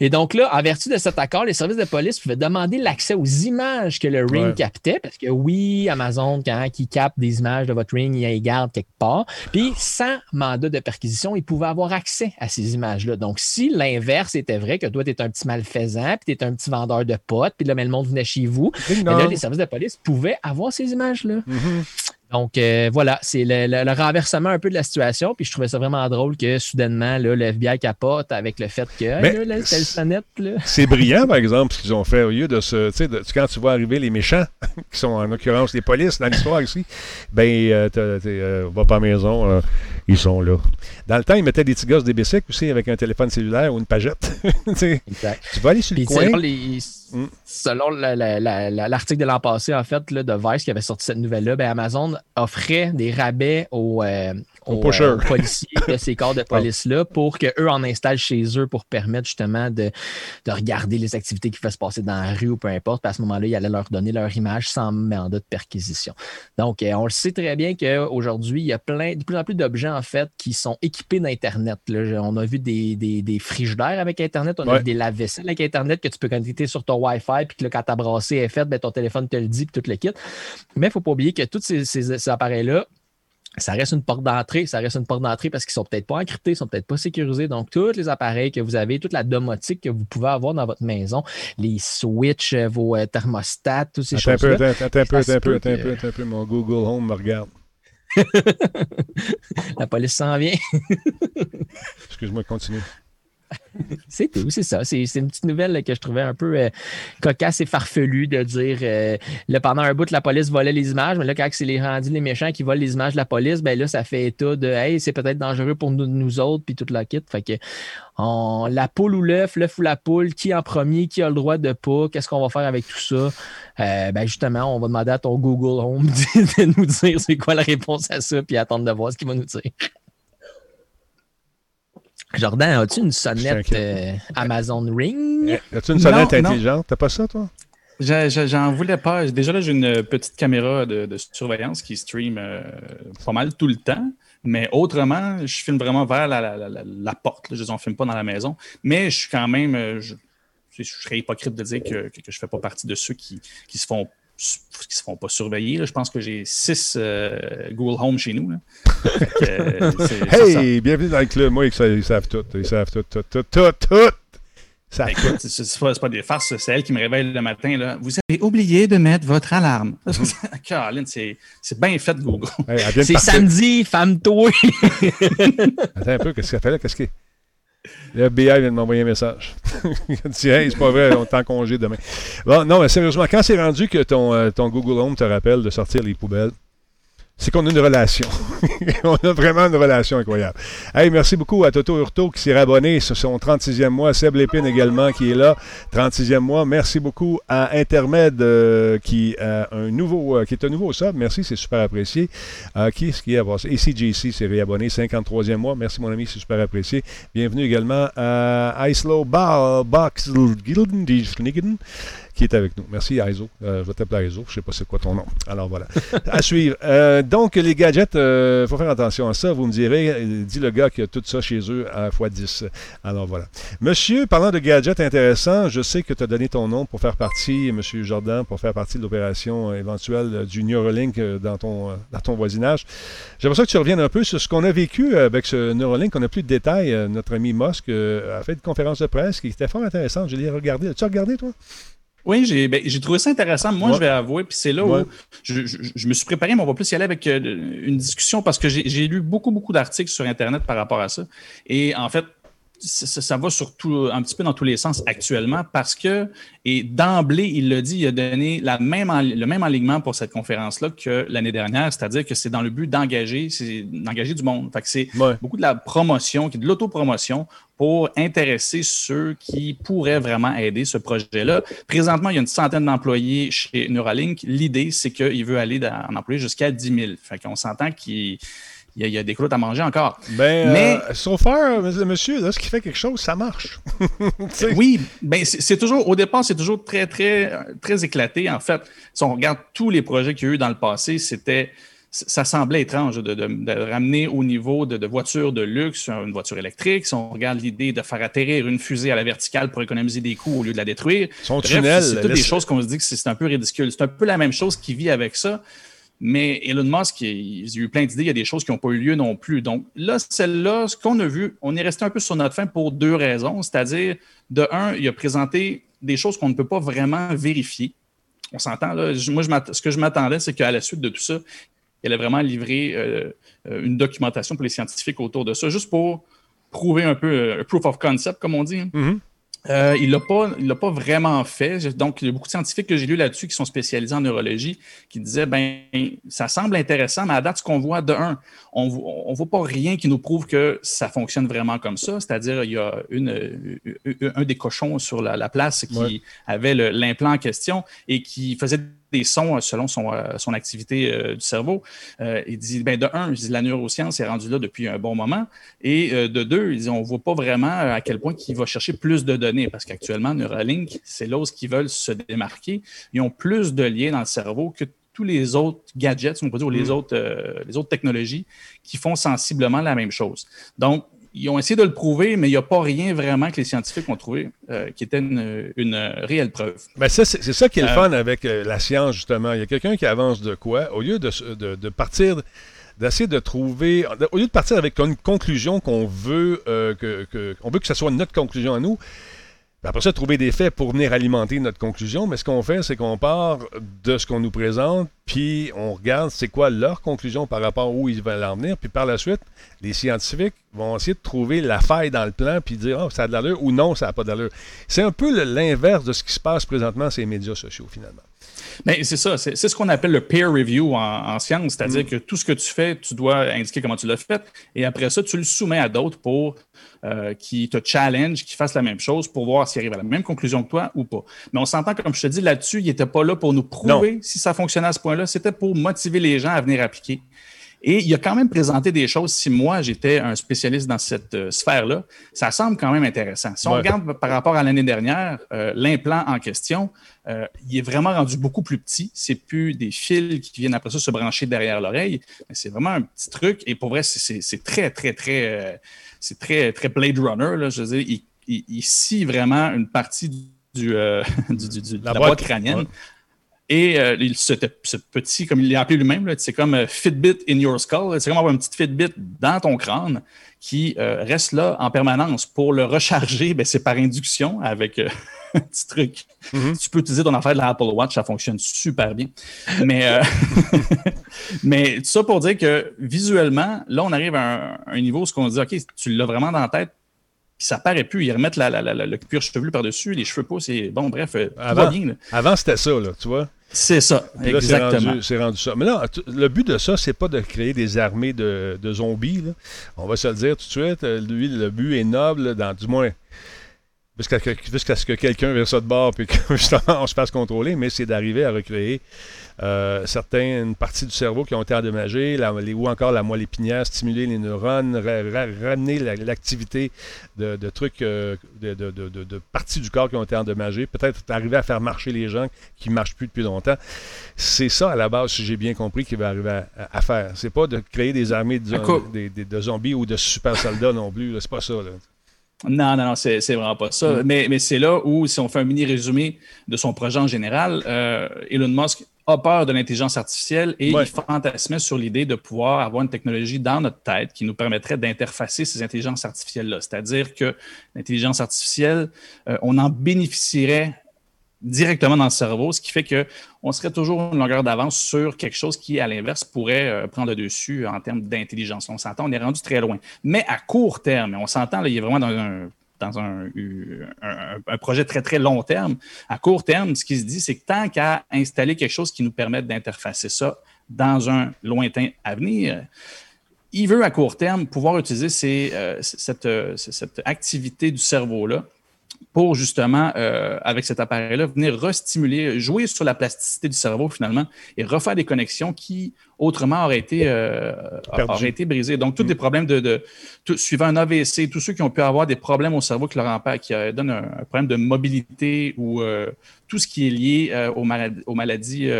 Et donc là, en vertu de cet accord, les services de police pouvaient demander l'accès aux images que le Ring captait, parce que oui, Amazon, quand il capte des de votre ring, il y garde quelque part. Puis, sans mandat de perquisition, il pouvait avoir accès à ces images-là. Donc, si l'inverse était vrai, que toi, tu es un petit malfaisant, puis tu es un petit vendeur de potes, puis là, mais le monde venait chez vous, là, les services de police pouvaient avoir ces images-là. Mm-hmm. Donc euh, voilà, c'est le, renversement un peu de la situation. Puis je trouvais ça vraiment drôle que soudainement, là, le FBI capote avec le fait que C'est brillant, par exemple, ce qu'ils ont fait au lieu de ce. Tu sais, quand tu vois arriver les méchants, qui sont en l'occurrence les polices dans l'histoire ici, ben, euh, euh, va pas à la maison, ils sont là. Dans le temps, ils mettaient des petits gosses des bicycles aussi avec un téléphone cellulaire ou une pagette. exact. Tu vas aller sur le coin. Mm. Selon l'article de l'an passé, en fait, là, de Vice qui avait sorti cette nouvelle-là, ben Amazon offrait des rabais aux, euh, aux, pusher. euh, aux policiers de ces corps de police-là pour qu'eux en installent chez eux pour permettre justement de, de regarder les activités qui peuvent se passer dans la rue ou peu importe. Puis à ce moment-là, ils allaient leur donner leur image sans mandat de perquisition. Donc, euh, on le sait très bien qu'aujourd'hui, il y a plein, de plus en plus d'objets, en fait, qui sont équipés d'Internet. On a vu des, des, des frigidaires avec Internet, on a Ouais. vu des lave-vaisselle avec Internet que tu peux connecter sur ton Wi-Fi, puis que là, quand ta brassée est faite, ben, ton téléphone te le dit, puis tout le kit. Mais il ne faut pas oublier que tous ces, ces- ces appareils-là, ça reste une porte d'entrée. Ça reste une porte d'entrée parce qu'ils sont peut-être pas encryptés, ils sont peut-être pas sécurisés. Donc, tous les appareils que vous avez, toute la domotique que vous pouvez avoir dans votre maison, les switches, euh, vos euh, thermostats, toutes ces Attends un peu, choses-là. attends, attends un peu, Ça attends attends peu, attends un peu. Mon Google Home me regarde. La police s'en vient. Excuse-moi, continue. C'est tout, c'est ça. C'est une petite nouvelle que je trouvais un peu euh, cocasse et farfelue de dire euh, là, pendant un bout, la police volait les images, mais là, quand c'est les rendus les méchants qui volent les images de la police, ben là, ça fait état de Hey, c'est peut-être dangereux pour nous, nous autres, puis toute la kit. Fait que la poule ou l'œuf, l'œuf ou la poule, qui en premier, qui a le droit de pas, qu'est-ce qu'on va faire avec tout ça? Euh, ben justement, on va demander à ton Google Home de nous dire c'est quoi la réponse à ça, puis attendre de voir ce qu'il va nous dire. Jordan, as-tu une sonnette euh, Amazon Ring? As-tu une sonnette Non, intelligente? T'as pas ça, toi? J'en voulais pas. Déjà là, j'ai une petite caméra de, de surveillance qui stream euh, pas mal tout le temps. Mais autrement, je filme vraiment vers la, la- la- la- la porte. là. Je ne filme pas dans la maison. Mais je suis quand même. euh, Je, je serais hypocrite de dire que, que, que je ne fais pas partie de ceux qui, qui se font qui se font pas surveiller. là. Je pense que j'ai six euh, Google Home chez nous. là. Fait que, euh. Hey, bienvenue dans le club. Moi, ils savent, ils savent tout. Ils savent tout, tout, tout, tout, tout. Ça Ben, écoute, c'est pas, c'est pas des farces, c'est elle qui me réveille le matin. Là. Vous avez oublié de mettre votre alarme. Caroline, c'est c'est bien fait, Google. Hey, C'est partir. samedi, femme-toi! Attends un peu, qu'est-ce qu'elle fait là? Qu'est-ce. Le FBI vient de m'envoyer un message. Il dit Hey, c'est pas vrai, on est en congé demain. Bon, non, mais sérieusement, quand c'est rendu que ton, euh, ton Google Home te rappelle de sortir les poubelles, c'est qu'on a une relation. on a vraiment une relation incroyable. Hey, merci beaucoup à Toto Hurto qui s'est abonné sur son 36e mois. Seb Lépine également qui est là, 36e mois. Merci beaucoup à Intermed euh, qui, a un nouveau, euh, qui est un nouveau sub. Merci, c'est super apprécié. Euh, qui est-ce qui? ACJC s'est réabonné, 53e mois. Merci mon ami, c'est super apprécié. Bienvenue également à Islo Ba- Box est avec nous. Merci Aizo. Euh, je vais t'appeler Aizo. Je sais pas c'est quoi ton nom. Alors voilà. à suivre. Euh, donc les gadgets, il faut faire attention à ça. Vous me direz, euh, dit le gars qui a tout ça chez eux à x10. Alors voilà. Monsieur, parlant de gadgets intéressants, je sais que tu as donné ton nom pour faire partie, Monsieur Jordan, pour faire partie de l'opération euh, éventuelle euh, du Neuralink euh, dans ton, euh, dans ton voisinage. J'aimerais ça que tu reviennes un peu sur ce qu'on a vécu avec ce Neuralink. On n'a plus de détails. Euh, Notre ami Musk euh, a fait une conférence de presse qui était fort intéressante. Je l'ai regardé. As-tu regardé, toi? Oui, j'ai ben, trouvé ça intéressant. Moi, Ouais. je vais avouer, puis c'est là Ouais. où je, je- je me suis préparé, mais on va plus y aller avec euh, une discussion parce que j'ai j'ai lu beaucoup, beaucoup d'articles sur Internet par rapport à ça. Et en fait, ça, va surtout un petit peu dans tous les sens actuellement parce que, et d'emblée, il l'a dit, il a donné la même en- le même alignement pour cette conférence-là que l'année dernière, c'est-à-dire que c'est dans le but d'engager c'est d'engager du monde. Fait que c'est Ouais. beaucoup de la promotion, qui de l'autopromotion pour intéresser ceux qui pourraient vraiment aider ce projet-là. Présentement, il y a une centaine d'employés chez Neuralink. L'idée, c'est qu'il veut aller en employer jusqu'à 10 000. Fait qu'on s'entend qu'il il y, a, il y a des croûtes à manger encore. Ben, Mais- euh, so far, monsieur- qui fait quelque chose, ça marche. Oui, ben c'est toujours, au départ, c'est toujours très, très, très éclaté. En fait, si on regarde tous les projets qu'il y a eu dans le passé, c'était, ça semblait étrange de, de- de ramener au niveau de, de voitures de luxe une voiture électrique. Si on regarde l'idée de faire atterrir une fusée à la verticale pour économiser des coûts au lieu de la détruire. Son Bref, tunnel. c'est toutes des choses qu'on se dit que c'est un peu ridicule. C'est un peu la même chose qui vit avec ça. Mais Elon Musk, il il a eu plein d'idées, il y a des choses qui n'ont pas eu lieu non plus. Donc là, celle-là, ce qu'on a vu, on est resté un peu sur notre fin pour deux raisons. C'est-à-dire, de un, il a présenté des choses qu'on ne peut pas vraiment vérifier. On s'entend, là. Moi, ce que je m'attendais, c'est qu'à la suite de tout ça, il allait vraiment livrer euh, euh, une documentation pour les scientifiques autour de ça, juste pour prouver un peu euh, un proof of concept, comme on dit. Mhm. Euh, il ne l'a pas, il l'a pas vraiment fait. Donc, il y a beaucoup de scientifiques que j'ai lus là-dessus qui sont spécialisés en neurologie qui disaient ben ça semble intéressant, mais à date, ce qu'on voit de un, on ne voit pas rien qui nous prouve que ça fonctionne vraiment comme ça. C'est-à-dire, il y a une, un des cochons sur la, la place qui Ouais. avait l'implant en question et qui faisait des sons selon son, son activité du cerveau. il dit, ben, de un, la neuroscience est rendue là depuis un bon moment. Et de deux, on ne voit pas vraiment à quel point il va chercher plus de données parce qu'actuellement, Neuralink, c'est là où ils veulent se démarquer. Ils ont plus de liens dans le cerveau que tous les autres gadgets, on peut dire, ou les, mm. autres, euh, les autres technologies qui font sensiblement la même chose. Donc, ils ont essayé de le prouver, mais il n'y a pas rien vraiment que les scientifiques ont trouvé euh, qui était une, réelle preuve. Ben ça, c'est, ça qui est le euh, fun avec la science, justement. Il y a quelqu'un qui avance de quoi, au lieu de, de, partir d'essayer de trouver, au lieu de partir avec une conclusion qu'on veut, que, que, veut que ce soit notre conclusion à nous, après ça, trouver des faits pour venir alimenter notre conclusion. Mais ce qu'on fait, c'est qu'on part de ce qu'on nous présente, puis on regarde c'est quoi leur conclusion par rapport à où ils veulent en venir. Puis par la suite, les scientifiques vont essayer de trouver la faille dans le plan, puis dire oh, ça a de l'allure ou non, ça n'a pas d'allure. C'est un peu l'inverse de ce qui se passe présentement sur les médias sociaux, finalement. Mais c'est ça, c'est ce qu'on appelle le peer review en, science, c'est-à-dire mm. que tout ce que tu fais, tu dois indiquer comment tu l'as fait, et après ça, tu le soumets à d'autres pour euh, qui te challenge, qui fassent la même chose pour voir s'ils arrivent à la même conclusion que toi ou pas. Mais on s'entend, comme je te dis, là-dessus, il n'était pas là pour nous prouver si ça fonctionnait à ce point-là, c'était pour motiver les gens à venir appliquer. Et il a quand même présenté des choses. Si moi, j'étais un spécialiste dans cette euh, sphère-là, ça semble quand même intéressant. Si on regarde par rapport à l'année dernière, euh, l'implant en question, euh, il est vraiment rendu beaucoup plus petit. C'est plus des fils qui viennent après ça se brancher derrière l'oreille. C'est vraiment un petit truc. Et pour vrai, c'est très, très, très, c'est très, très Blade Runner. Là. Je veux dire, il, il, scie vraiment une partie du, du, de la, boîte crânienne. Et euh, ce, petit, comme il l'a appelé lui-même, c'est comme euh, Fitbit in your skull. C'est comme avoir une petite Fitbit dans ton crâne qui euh, reste là en permanence. Pour le recharger, ben, c'est par induction avec un petit truc. Mm-hmm. Tu peux utiliser ton affaire de l'Apple Watch, ça fonctionne super bien. Mais, mais tout ça pour dire que visuellement, là, on arrive à un, niveau où on dit OK, tu l'as vraiment dans la tête, puis ça paraît plus. Ils remettent la, le cuir chevelu par-dessus, les cheveux poussent et bon, bref, avant, bien. Avant, c'était ça, là, tu vois? C'est ça, exactement. C'est rendu, ça. Mais là, le but de ça, c'est pas de créer des armées de, zombies. On va se le dire tout de suite. Euh, lui, le but est noble, dans, du moins, jusqu'à ce que quelqu'un vire ça de bord puis que justement on se fasse contrôler, mais c'est d'arriver à recréer euh, certaines parties du cerveau qui ont été endommagées, ou encore la moelle épinière, stimuler les neurones, ramener l'activité de, trucs, euh, de, parties du corps qui ont été endommagées, peut-être arriver à faire marcher les gens qui ne marchent plus depuis longtemps. C'est ça, à la base, si j'ai bien compris, qu'il va arriver à, faire. C'est pas de créer des armées de, zombies ou de super soldats non plus. C'est pas ça. Non, non, non, c'est, vraiment pas ça. Mm. Mais, mais c'est là où, si on fait un mini résumé de son projet en général, euh, Elon Musk a peur de l'intelligence artificielle et il fantasmait sur l'idée de pouvoir avoir une technologie dans notre tête qui nous permettrait d'interfacer ces intelligences artificielles-là. C'est-à-dire que l'intelligence artificielle, euh, on en bénéficierait directement dans le cerveau, ce qui fait qu'on serait toujours une longueur d'avance sur quelque chose qui, à l'inverse, pourrait euh, prendre le dessus en termes d'intelligence. On s'entend, on est rendu très loin. Mais à court terme, on s'entend, il est vraiment dans un projet très, très long terme. À court terme, ce qui se dit, c'est que tant qu'à installer quelque chose qui nous permette d'interfacer ça dans un lointain avenir, il veut à court terme pouvoir utiliser euh, cette, cette, activité du cerveau-là pour justement, euh, avec cet appareil-là, venir restimuler, jouer sur la plasticité du cerveau finalement et refaire des connexions qui autrement auraient été, euh, auraient été brisées. Donc, tous les mm. problèmes de, suivant un AVC, tous ceux qui ont pu avoir des problèmes au cerveau qui leur empêchent, qui euh, donnent un, problème de mobilité ou tout ce qui est lié aux maladies, aux maladies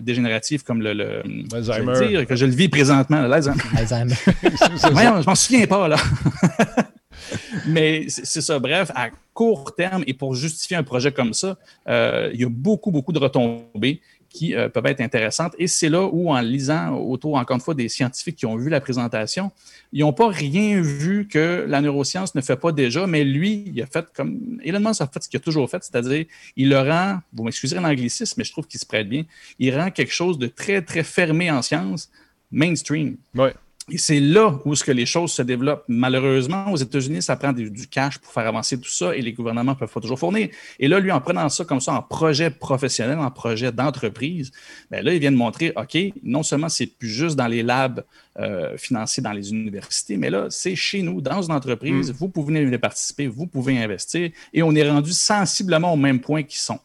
dégénératives comme le, le Alzheimer. que je le vis présentement, l'Alzheimer. Alzheimer. je m'en souviens pas là. Mais c'est ça. Bref, à court terme et pour justifier un projet comme ça, euh, il y a beaucoup, beaucoup de retombées qui euh, peuvent être intéressantes. Et c'est là où, en lisant autour, encore une fois, des scientifiques qui ont vu la présentation, ils n'ont pas rien vu que la neuroscience ne fait pas déjà, mais lui, il a fait comme Elon Musk a fait ce qu'il a toujours fait, c'est-à-dire, il le rend, vous m'excuserez l'anglicisme, mais je trouve qu'il se prête bien, il rend quelque chose de très, très fermé en science mainstream. Ouais. Et c'est là où ce que les choses se développent. Malheureusement, aux États-Unis, ça prend du, cash pour faire avancer tout ça et les gouvernements ne peuvent pas toujours fournir. Et là, lui, en prenant ça comme ça en projet professionnel, en projet d'entreprise, bien là, il vient de montrer, OK, non seulement c'est plus juste dans les labs euh, financés dans les universités, mais là, c'est chez nous, dans une entreprise, mm. vous pouvez venir participer, vous pouvez investir et on est rendu sensiblement au même point qu'ils sont.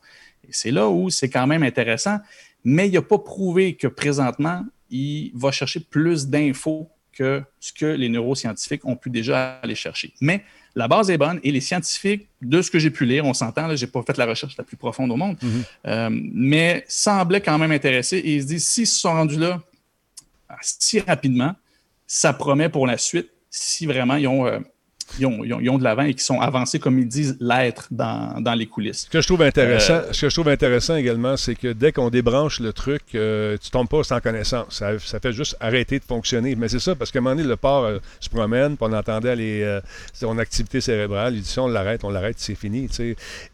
Et c'est là où c'est quand même intéressant. mais il n'a pas prouvé que présentement, il va chercher plus d'infos que ce que les neuroscientifiques ont pu déjà aller chercher. Mais la base est bonne et les scientifiques, de ce que j'ai pu lire, on s'entend, je n'ai pas fait la recherche la plus profonde au monde, Mhm. euh, mais semblaient quand même intéressés et ils se disent s'ils se sont rendus là si rapidement, ça promet pour la suite si vraiment ils ont, euh, ils ont, ils ont- ils ont de l'avant et qu'ils sont avancés comme ils disent l'être dans, dans les coulisses. Ce que je trouve intéressant, Euh, ce que je trouve intéressant également, c'est que dès qu'on débranche le truc, euh, tu tombes pas sans connaissance. Ça, ça fait juste arrêter de fonctionner. Mais c'est ça, parce qu'à un moment donné, le porc euh, se promène, puis on entendait les, euh, son activité cérébrale. Il dit si on l'arrête, on l'arrête, c'est fini.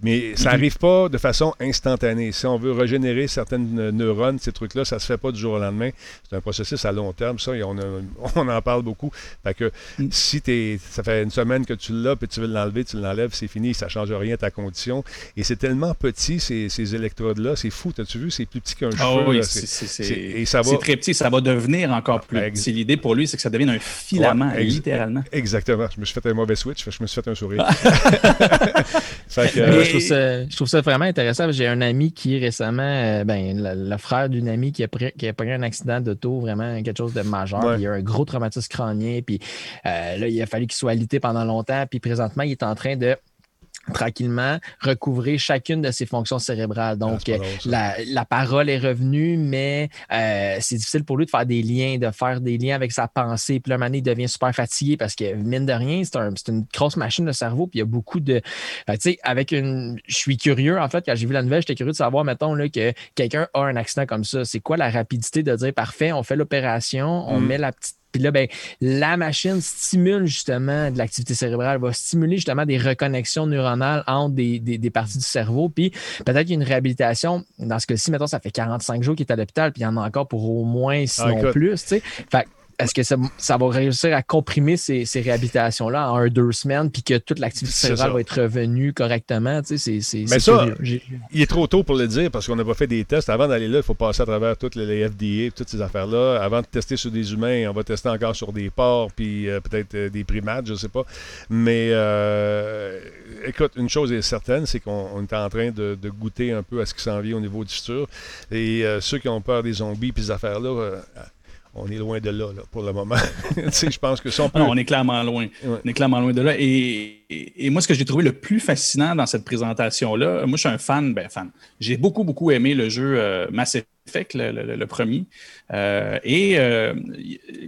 Mais ça n'arrive pas de façon instantanée. Si on veut régénérer certaines neurones, ces trucs-là, ça se fait pas du jour au lendemain. C'est un processus à long terme, ça, et on, a- on en parle beaucoup. Fait que Mm. si t'es, ça fait une semaine que tu l'as, puis tu veux l'enlever, tu l'enlèves, c'est fini, ça change rien à ta condition. Et c'est tellement petit, ces, ces électrodes-là, c'est fou. T'as-tu vu, c'est plus petit qu'un Ah cheveu. oui, là, c'est- va- très petit, ça va devenir encore plus Ex- petit. L'idée pour lui, c'est que ça devienne un filament, Ouais, ex- littéralement. Exactement. Je me suis fait un mauvais switch, je me suis fait un sourire. Fait que, Mais euh, je, trouve ça, je trouve ça vraiment intéressant. J'ai un ami qui récemment, euh, ben, le, le frère d'une amie qui a, pris, qui a pris un accident d'auto, vraiment quelque chose de majeur. Ouais. Il a un gros traumatisme crânien. Puis euh, là, il a fallu qu'il soit alité pendant longtemps. Puis présentement, il est en train de tranquillement recouvrer chacune de ses fonctions cérébrales. Ah, Donc, drôle, la, la parole est revenue, mais euh, c'est difficile pour lui de faire des liens, de faire des liens avec sa pensée. Puis là, un il devient super fatigué parce que, mine de rien, c'est un- une grosse machine de cerveau. Puis il y a beaucoup de. Que, tu sais, avec une. Je suis curieux, en fait, quand j'ai vu la nouvelle, j'étais curieux de savoir, mettons, là, que quelqu'un a un accident comme ça. C'est quoi la rapidité de dire, parfait, on fait l'opération, on Mm. met la petite. Puis là, ben, la machine stimule justement de l'activité cérébrale, va stimuler justement des reconnexions neuronales entre des, des- des parties du cerveau. Puis peut-être qu'il y a une réhabilitation. Dans ce cas-ci, mettons, ça fait 45 jours qu'il est à l'hôpital, puis il y en a encore pour au moins, sinon écoute. plus. tu sais. Fait que, est-ce que ça, ça va réussir à comprimer ces, ces réhabilitations-là en un, deux semaines, puis que toute l'activité cérébrale va être revenue correctement? Tu sais, c'est, c'est, Mais ça, Il est trop tôt pour le dire parce qu'on n'a pas fait des tests. Avant d'aller là, il faut passer à travers toutes les FDA, toutes ces affaires-là. Avant de tester sur des humains, on va tester encore sur des porcs, puis euh, peut-être euh, des primates, je ne sais pas. Mais euh, écoute, une chose est certaine, c'est qu'on on est en train de, de goûter un peu à ce qui s'en vient au niveau du futur. Et ceux qui ont peur des zombies puis ces affaires-là, on est loin de là, là, pour le moment. Je pense que si on peut... Non, on est clairement loin. Ouais. On est clairement loin de là. Et, et- et moi, ce que j'ai trouvé le plus fascinant dans cette présentation-là, moi, je suis un fan, ben fan. J'ai beaucoup, beaucoup aimé le jeu euh, Mass Effect, le, le- le premier. Euh, et euh,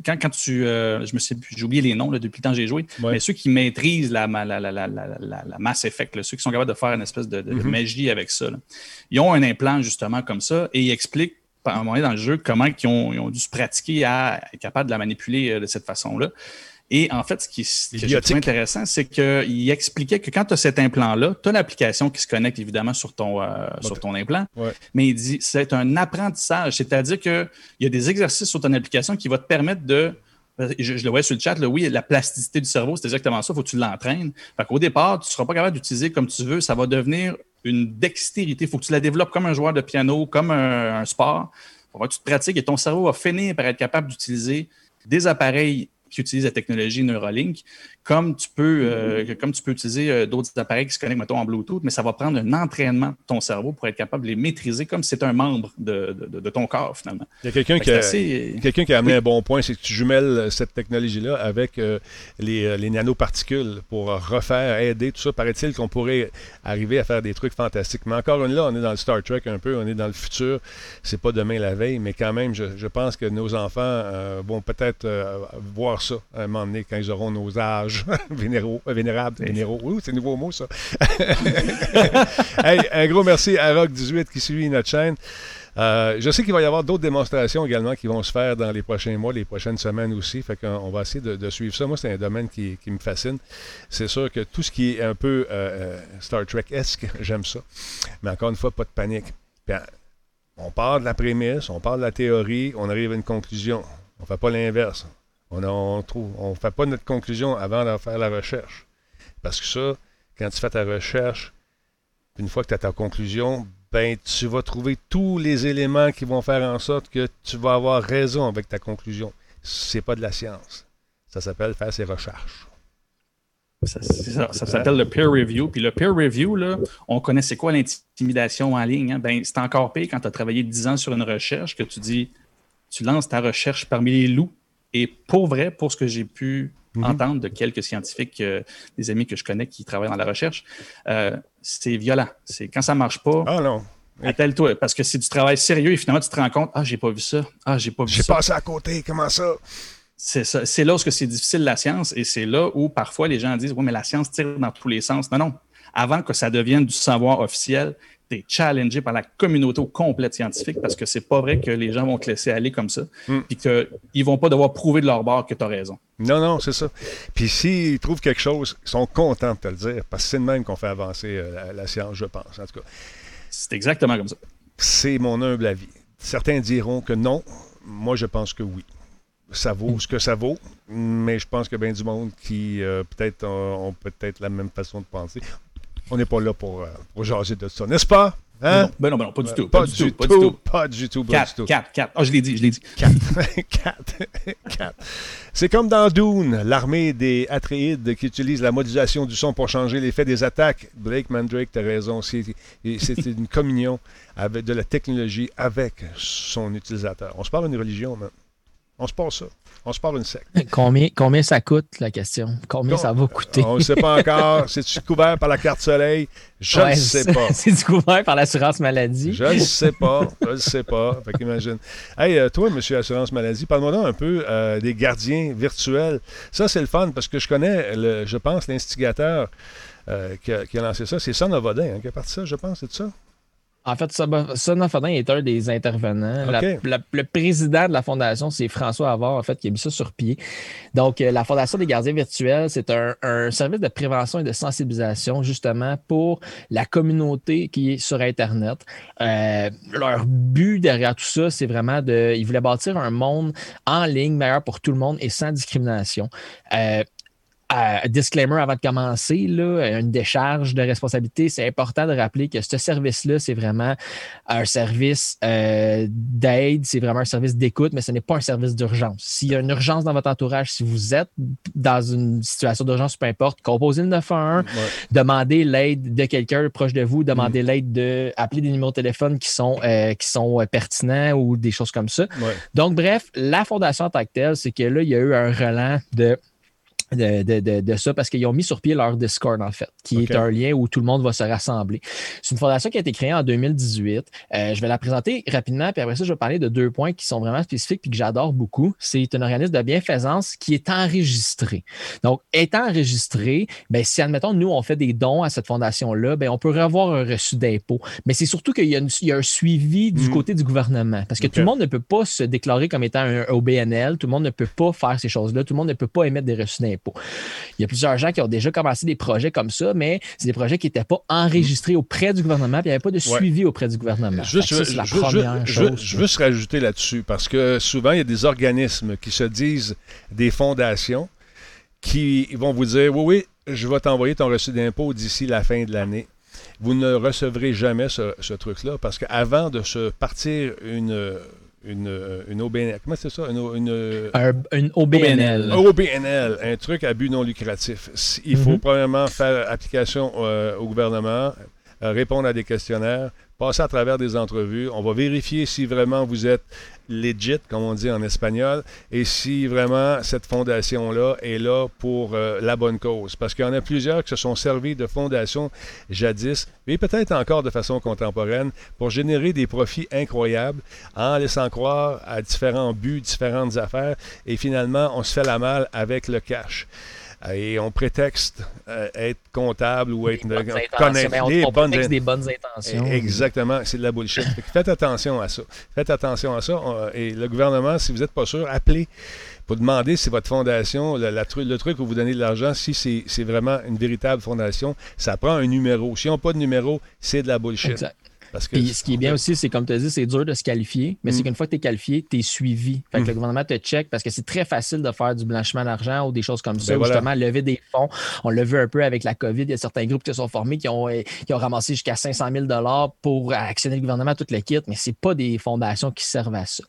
quand, quand tu. je me sais plus, j'ai oublié les noms là, depuis le temps que j'ai joué. Ouais. Mais ceux qui maîtrisent la, la, la, la, la, la- la Mass Effect, là, ceux qui sont capables de faire une espèce de, de- de Mhm. magie avec ça, ils ont un implant justement comme ça et ils expliquent à un moment donné dans le jeu comment ils ont, ils ont dû se pratiquer à être capable de la manipuler euh, de cette façon-là. Et en fait, ce qui ce que j'ai Idiotique. trouvé intéressant, c'est qu'il expliquait que quand tu as cet implant-là, tu as l'application qui se connecte évidemment sur ton, euh, sur ton implant, Ouais. mais il dit c'est un apprentissage, c'est-à-dire qu'il y a des exercices sur ton application qui vont te permettre de. Je, le voyais sur le chat, oui, la plasticité du cerveau, c'est exactement ça, il faut que tu l'entraînes. Qu'au départ, tu ne seras pas capable d'utiliser comme tu veux, ça va devenir une dextérité. Il faut que tu la développes comme un joueur de piano, comme un, un sport. Il faut que tu te pratiques et ton cerveau va finir par être capable d'utiliser des appareils qui utilisent la technologie Neuralink, comme tu peux, euh, comme tu peux utiliser euh, d'autres appareils qui se connectent, mettons, en Bluetooth, mais ça va prendre un entraînement de ton cerveau pour être capable de les maîtriser comme si c'était un membre de, de- ton corps, finalement. Il y a quelqu'un qui assez- Quelqu'un qui a amené Oui. un bon point, c'est que tu jumelles euh, cette technologie-là avec euh, les, euh, les nanoparticules pour euh, refaire, aider, tout ça. Paraît-il qu'on pourrait arriver à faire des trucs fantastiques. Mais encore une là, on est dans le Star Trek un peu, on est dans le futur. C'est pas demain la veille, mais quand même, je, je pense que nos enfants euh, vont peut-être euh, voir ça à un moment donné quand ils auront nos âges vénéraux, euh, vénérables, vénéraux. C'est nouveau mot, ça. Hey, un gros merci à Rock18 qui suit notre chaîne. Euh, je sais qu'il va y avoir d'autres démonstrations également qui vont se faire dans les prochains mois, les prochaines semaines aussi. Fait qu'on on va essayer de, de suivre ça. Moi, c'est un domaine qui, qui me fascine. C'est sûr que tout ce qui est un peu euh, Star Trek-esque, j'aime ça. Mais encore une fois, pas de panique. Puis, euh, on part de la prémisse, on part de la théorie, on arrive à une conclusion. On ne fait pas l'inverse. On ne fait pas notre conclusion avant de faire la recherche. Parce que ça, quand tu fais ta recherche, une fois que tu as ta conclusion, ben, tu vas trouver tous les éléments qui vont faire en sorte que tu vas avoir raison avec ta conclusion. C'est pas de la science. Ça s'appelle faire ses recherches. Ça, s'appelle le peer review. Puis le peer review, on connaît quoi l'intimidation en ligne. Hein? Ben, c'est encore pire quand tu as travaillé 10 ans sur une recherche que tu dis, tu lances ta recherche parmi les loups. Et pour vrai, pour ce que j'ai pu mhm. entendre de quelques scientifiques, euh, des amis que je connais qui travaillent dans la recherche, euh, c'est violent. C'est quand ça marche pas. Ah non. Attelle-toi, parce que c'est du travail sérieux et finalement tu te rends compte, ah, j'ai pas vu ça. Ah, j'ai pas vu ça. J'ai passé à côté, comment ça? C'est ça. C'est là où c'est difficile la science et c'est là où parfois les gens disent, oui, mais la science tire dans tous les sens. Non, non. Avant que ça devienne du savoir officiel, tu es challengé par la communauté au complète scientifique parce que c'est pas vrai que les gens vont te laisser aller comme ça mm. puis qu'ils vont pas devoir prouver de leur bord que tu as raison. Non, non, c'est ça. Puis s'ils trouvent quelque chose, ils sont contents de te le dire parce que c'est de même qu'on fait avancer euh, la science, je pense, en tout cas. C'est exactement comme ça. C'est mon humble avis. Certains diront que non. Moi, je pense que oui. Ça vaut ce que ça vaut, mais je pense qu'il y a bien du monde qui euh, peut-être ont, peut-être la même façon de penser. On n'est pas là pour, euh, pour jaser de ça, n'est-ce pas? Hein? Ben non, ben non, pas du tout. Pas, du, tout, pas du tout. Pas du tout. 4, 4, 4. Ah, je l'ai dit, je l'ai dit. 4. 4. C'est comme dans Dune, l'armée des Atreides qui utilise la modulation du son pour changer l'effet des attaques. Blake Mandrake, t'as raison. C'est une communion avec, de la technologie avec son utilisateur. On se parle d'une religion, man. On se passe ça. On se parle d'une secte. Combien, combien ça coûte, la question? Combien ça va coûter? On ne sait pas encore. C'est-tu couvert par la carte soleil? Je ne sais pas. C'est-tu couvert par l'assurance maladie? Je ne sais pas. Je ne sais pas. Fait qu'imagine. Hey, euh, toi, monsieur Assurance Maladie, parle-moi un peu euh, des gardiens virtuels. Ça, c'est le fun parce que je connais, le, je pense, l'instigateur euh, qui, a, lancé ça. C'est Son Avodin hein, qui a parti ça, je pense. C'est ça? En fait, Son Fodin est un des intervenants. le président de la fondation, c'est François Avoir, en fait, qui a mis ça sur pied. Donc, euh, la Fondation des gardiens virtuels, c'est un, service de prévention et de sensibilisation, justement, pour la communauté qui est sur Internet. Euh, leur but derrière tout ça, c'est vraiment de. Ils voulaient bâtir un monde en ligne meilleur pour tout le monde et sans discrimination. Euh, disclaimer avant de commencer, là, une décharge de responsabilité, c'est important de rappeler que ce service-là, c'est vraiment un service euh, d'aide, c'est vraiment un service d'écoute, mais ce n'est pas un service d'urgence. S'il y a une urgence dans votre entourage, si vous êtes dans une situation d'urgence, peu importe, composez le 911, demandez l'aide de quelqu'un proche de vous, demandez mm. l'aide de appeler des numéros de téléphone qui sont, euh, qui sont euh, pertinents ou des choses comme ça. Donc, bref, la fondation en tant que telle, c'est que là, il y a eu un relent de de, ça parce qu'ils ont mis sur pied leur Discord, en fait, qui est un lien où tout le monde va se rassembler. C'est une fondation qui a été créée en 2018. Euh, je vais la présenter rapidement, puis après ça, je vais parler de deux points qui sont vraiment spécifiques et que j'adore beaucoup. C'est un organisme de bienfaisance qui est enregistré. Donc, étant enregistré, ben, si, admettons, nous, on fait des dons à cette fondation-là, ben, on peut revoir un reçu d'impôt. Mais c'est surtout qu'il y, a un suivi du hmm. côté du gouvernement parce que tout le monde ne peut pas se déclarer comme étant un OBNL, tout le monde ne peut pas faire ces choses-là, tout le monde ne peut pas émettre des reçus d'impôt. Il y a plusieurs gens qui ont déjà commencé des projets comme ça, mais c'est des projets qui n'étaient pas enregistrés auprès du gouvernement, puis il n'y avait pas de suivi auprès du gouvernement. Juste, je, la première chose. Je, veux se rajouter là-dessus, parce que souvent, il y a des organismes qui se disent des fondations qui vont vous dire Oui, oui, je vais t'envoyer ton reçu d'impôt d'ici la fin de l'année vous ne recevrez jamais ce, ce truc-là parce qu'avant de se partir une, une, une OBNL. Comment c'est ça? Une, une, OBNL. Un OBNL, un truc à but non lucratif. Il faut mhm. premièrement faire application euh, au gouvernement, euh, répondre à des questionnaires, passer à travers des entrevues. On va vérifier si vraiment vous êtes legit, comme on dit en espagnol, et si vraiment cette fondation-là est là pour euh, la bonne cause. Parce qu'il y en a plusieurs qui se sont servis de fondations jadis, et peut-être encore de façon contemporaine, pour générer des profits incroyables en laissant croire à différents buts, différentes affaires, et finalement, on se fait la malle avec le cash et on prétexte euh, être comptable ou être connaître on, bonnes, des bonnes intentions. Exactement, c'est de la bullshit. faites attention à ça. Faites attention à ça. et le gouvernement, si vous n'êtes pas sûr, appelez pour demander si votre fondation, le, truc où vous donnez de l'argent, si c'est vraiment une véritable fondation, ça prend un numéro. Si on n'a pas de numéro, c'est de la bullshit. Parce que, Puis ce qui est bien aussi, c'est comme tu as dit, c'est dur de se qualifier, mais c'est Mm. qu'une fois que tu es qualifié, tu es suivi. Fait que Mm. le gouvernement te check parce que c'est très facile de faire du blanchiment d'argent ou des choses comme ça, Ben voilà. justement lever des fonds. On l'a vu un peu avec la COVID, il y a certains groupes qui se sont formés qui ont, euh, qui ont ramassé jusqu'à 500 000 pour actionner le gouvernement, tout le kit, mais c'est pas des fondations qui servent à ça.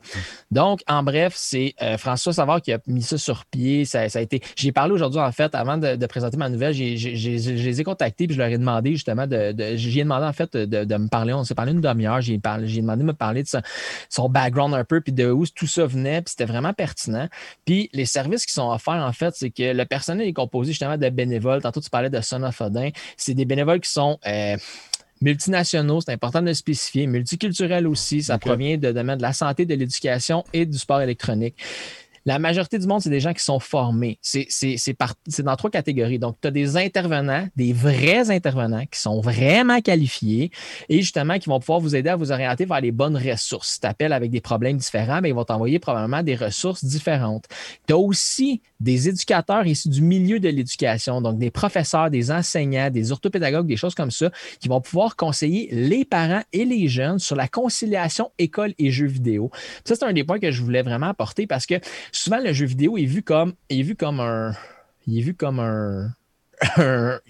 Donc, en bref, c'est euh, François Savard qui a mis ça sur pied. Ça, ça a été. J'ai parlé aujourd'hui, en fait, avant de, de présenter ma nouvelle, je les ai contactés puis je leur ai demandé justement de. de j'ai demandé en fait de, de me parler. On s'est parlé une demi-heure. J'ai parlé- j'ai demandé de me parler de son, son background un peu puis de où tout ça venait. Puis c'était vraiment pertinent. Puis les services qui sont offerts, en fait, c'est que le personnel est composé justement de bénévoles. Tantôt, tu parlais de Son of Odin. C'est des bénévoles qui sont. euh, multinationaux, c'est important de le spécifier, multiculturels aussi, ça provient de domaine de la santé, de l'éducation et du sport électronique. La majorité du monde, c'est des gens qui sont formés. C'est dans trois catégories. Donc, tu as des intervenants, des vrais intervenants qui sont vraiment qualifiés et justement qui vont pouvoir vous aider à vous orienter vers les bonnes ressources. Si tu appelles avec des problèmes différents, mais ils vont t'envoyer probablement des ressources différentes. Tu as aussi des éducateurs issus du milieu de l'éducation, donc des professeurs, des enseignants, des orthopédagogues, des choses comme ça, qui vont pouvoir conseiller les parents et les jeunes sur la conciliation école et jeux vidéo. Ça, c'est un des points que je voulais vraiment apporter parce que souvent, le jeu vidéo est vu comme, est vu comme un. Il est vu comme un. un-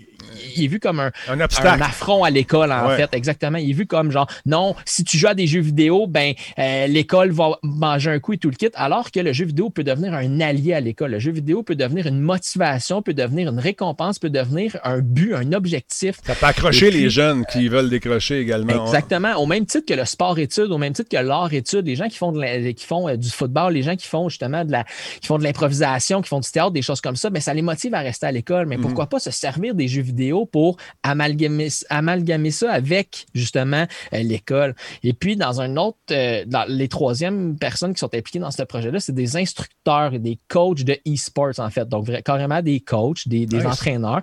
il est vu comme un, Un un obstacle. affront à l'école, en Ouais. fait. Exactement. Il est vu comme genre, non, si tu joues à des jeux vidéo, ben, euh, l'école va manger un coup et tout le kit, alors que le jeu vidéo peut devenir un allié à l'école. Le jeu vidéo peut devenir une motivation, peut devenir une récompense, peut devenir un but, un objectif. Ça peut accrocher puis- les jeunes qui veulent décrocher également. Exactement. Au même titre que le sport-études, au même titre que l'art-études, les gens qui font, de la- qui font euh, du football, les gens qui font justement de la, qui font de l'improvisation, qui font du théâtre, des choses comme ça, mais ça les motive à rester à l'école. Mais Mhm. pourquoi pas se servir des jeux vidéo pour amalgamer, amalgamer ça avec justement euh, l'école. Et puis, dans un autre, euh, dans les troisièmes personnes qui sont impliquées dans ce projet-là, c'est des instructeurs et des coachs de e-sports, en fait. Donc, carrément des coachs, des, des Nice. entraîneurs